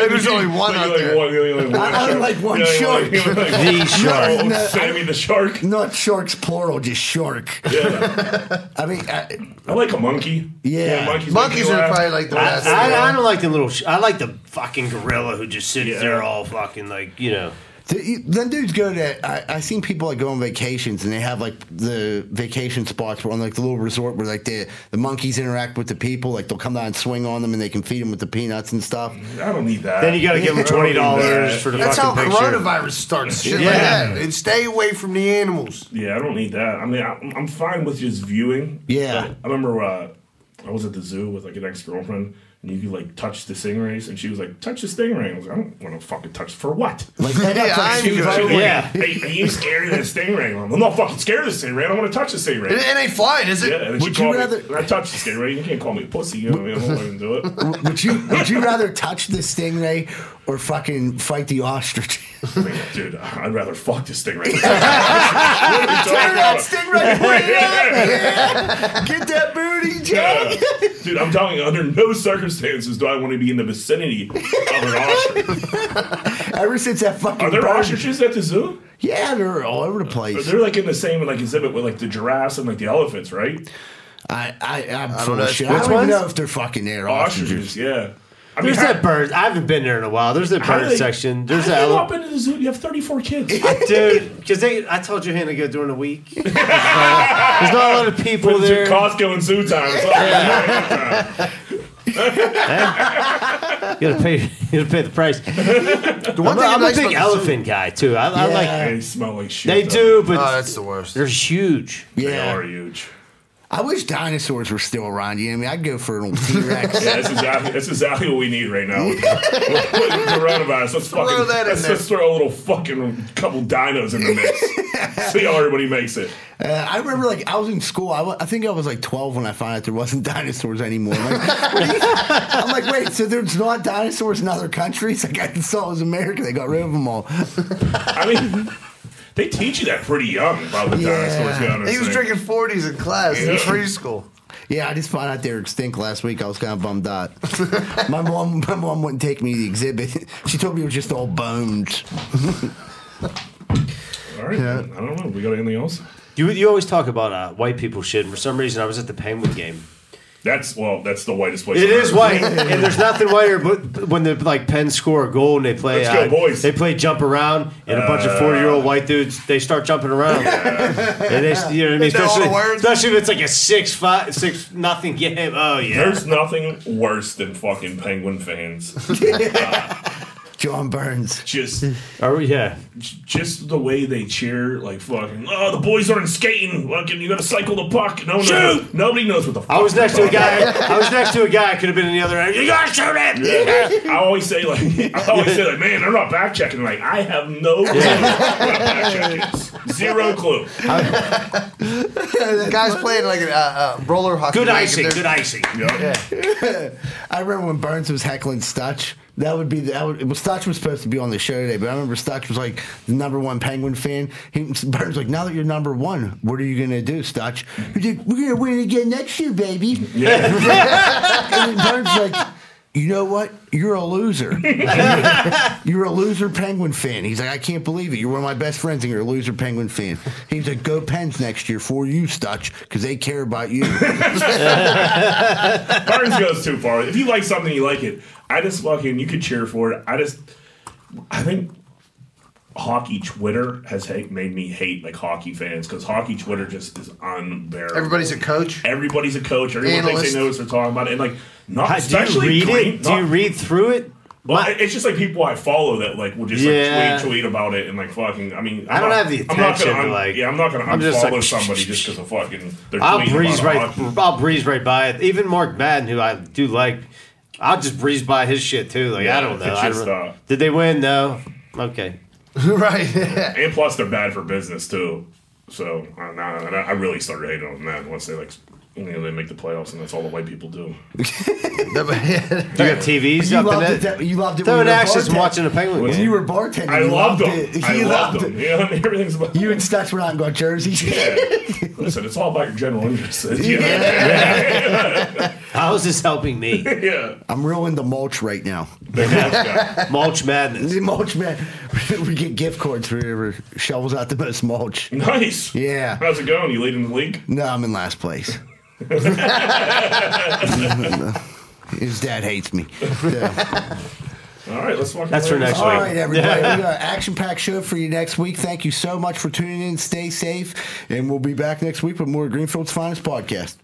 there's only one you out like there. One, only one I only like one shark. you like The one- shark. Oh, No, Sammy the shark. Oh, not sharks plural, just shark. Yeah, I mean, I, I like a monkey. Yeah. monkeys. Monkeys are laugh. probably like the best. I, I don't like the little. Sh- I like the fucking gorilla who just sits Yeah. there all fucking like you know. The, then dudes go to. I, I seen people like go on vacations and they have like the vacation spots where on like the little resort where like the the monkeys interact with the people. Like they'll come down and swing on them and they can feed them with the peanuts and stuff. I don't need that. Then you got to give them twenty dollars for the That's how fucking picture. coronavirus starts. Shit like Yeah. that. And stay away from the animals. Yeah, I don't need that. I mean, I'm, I'm fine with just viewing. Yeah. I remember uh, I was at the zoo with like an ex girlfriend, and you could like touch the stingrays, and she was like, "Touch the stingray." I was like, "I don't want to fucking touch for what?" Like Yeah, like I'm She was Steve like, Irwin. Yeah. Hey, are you scared of the stingray? I'm not fucking scared of the stingray. I don't want to touch the stingray. it ain't flying, is it? Yeah, and Would you rather- me. I touched the stingray. You can't call me a pussy. You know what I mean? I'm not letting do it. Would you would you rather touch the stingray or fucking fight the ostrich? I dude, I'd rather fuck the stingray. Turn that stingray way Yeah. up! Get that booty, Jack! Dude, I'm telling you, under no circumstances do I want to be in the vicinity of an ostrich. Ever since that fucking Are there bird- ostriches at the zoo? Yeah, they're all over the place. They're like in the same like exhibit with like the giraffes and like the elephants, right? I, I, I'm don't know. shit. I don't even know if they're fucking there. Ostriches, yeah. I There's how- that bird. I haven't been there in a while. There's that bird they- section. There's how that. do you ele- up into the zoo. You have 34 kids. Dude, because they, I told you, to go during the week. There's not, there's not a lot of people Put there. Costco and zoo time. It's all- You gotta pay. You gotta pay the price. The one I'm, thing a- I'm nice a big about the zoo- elephant guy too. I, I Yeah. like. They smell like shit. They though. do, but Oh, that's the worst. they're huge. Yeah. They are huge. I wish dinosaurs were still around. You know what I mean? I'd go for an old T Rex. Yeah, that's exactly that's exactly what we need right now. With, with coronavirus, let's Throw fucking that in let's, there. let's throw a little fucking couple dinos in the mix. See how everybody makes it. Uh, I remember, like, I was in school. I, think I was like 12 when I found out there wasn't dinosaurs anymore. I'm like, what are you- I'm like, wait, so there's not dinosaurs in other countries? Like, I thought it was America. They got rid of them all. I mean, they teach you that pretty young about the Yeah. dinosaurs going. He was drinking 40s in class in Yeah. preschool. Yeah, I just found out they were extinct last week. I was kind of bummed out. my mom, my mom wouldn't take me to the exhibit. She told me it was just all bones. All right, I don't know. We got anything else? You you always talk about uh, white people shit. And for some reason, I was at the Penguin game. That's well, that's the whitest place. It on is earth. white, and there's nothing whiter. But when the like Pens score a goal and they play, Let's go, uh, boys. they play jump around, and a bunch of forty year old white dudes they start jumping around. and they, you know what I mean? They know all the Especially, especially if it's like a six five six nothing game. Oh yeah, There's nothing worse than fucking Penguin fans. John Burns. Just, oh yeah. just the way they cheer, like fucking. Oh, the boys aren't skating. Fucking, you got to cycle the puck. No, no, nobody knows what the. fuck I was next to a guy. I was next to a guy. Could have been in the other end. You gotta shoot it. I always say like, I always say like, man, they're not back checking. Like, I have no clue what back check is. Zero clue. The guy's playing like a uh, uh, roller hockey. Good rink, icing. Good they're- icing. Yeah. I remember when Burns was heckling Stutch. That would be that would well, Stutch was supposed to be on the show today, but I remember Stutch was like the number one Penguin fan. He Burns like, now that you're number one, what are you gonna do, Stutch? He's like, we're gonna win again next year, baby. Yeah. And Burns like, you know what? You're a loser. you're a loser Penguin fan. He's like, I can't believe it. You're one of my best friends, and you're a loser Penguin fan. He's like, go Pens next year for you, Stutch, because they care about you. Barnes goes too far. If you like something, you like it. I just fucking you could cheer for it. I just, I think hockey Twitter has hate, made me hate like hockey fans because hockey Twitter just is unbearable. Everybody's a coach. everybody's a coach. Everyone thinks they know what they're talking about, and like not How- do you read green, it? Do you read through it? Well, My- it's just like people I follow that like will just Yeah. like tweet tweet about it and like fucking. I mean, I I'm don't not- have the I'm not attention gonna to, un- like- Yeah, I'm not gonna I'm just unfollow like, somebody just because of fucking. They're I'll tweeting breeze about right. hockey. I'll breeze right by it. Even Mark Madden, who I do like, I'll just breeze by his shit too. Like Yeah, I don't know. I don't- uh, did they win? No. Okay. right. And plus, they're bad for business too. So nah, nah, nah, I really started hating on that once they like, you know, they make the playoffs, and that's all the white people do. You got TVs You up in loved it. it. That, you loved it. Throw when an you were watching a Penguin When game. you were bartending, I you loved them. it. I You loved loved them. it. Yeah, I mean, everything's about You and Stutz were out and got jerseys. Listen, it's all about your general interest. Yeah, How is this helping me? yeah. I'm real into mulch right now. The Nats. Mulch madness. The mulch man, we get gift cards for whoever shovels out the most mulch. Nice. Yeah. How's it going? You leading the league? No, I'm in last place. His dad hates me. Yeah. All right, let's walk. That's for next All week. right, everybody. We got an action-packed show for you next week. Thank you so much for tuning in. Stay safe, and we'll be back next week with more Greenfield's Finest podcast.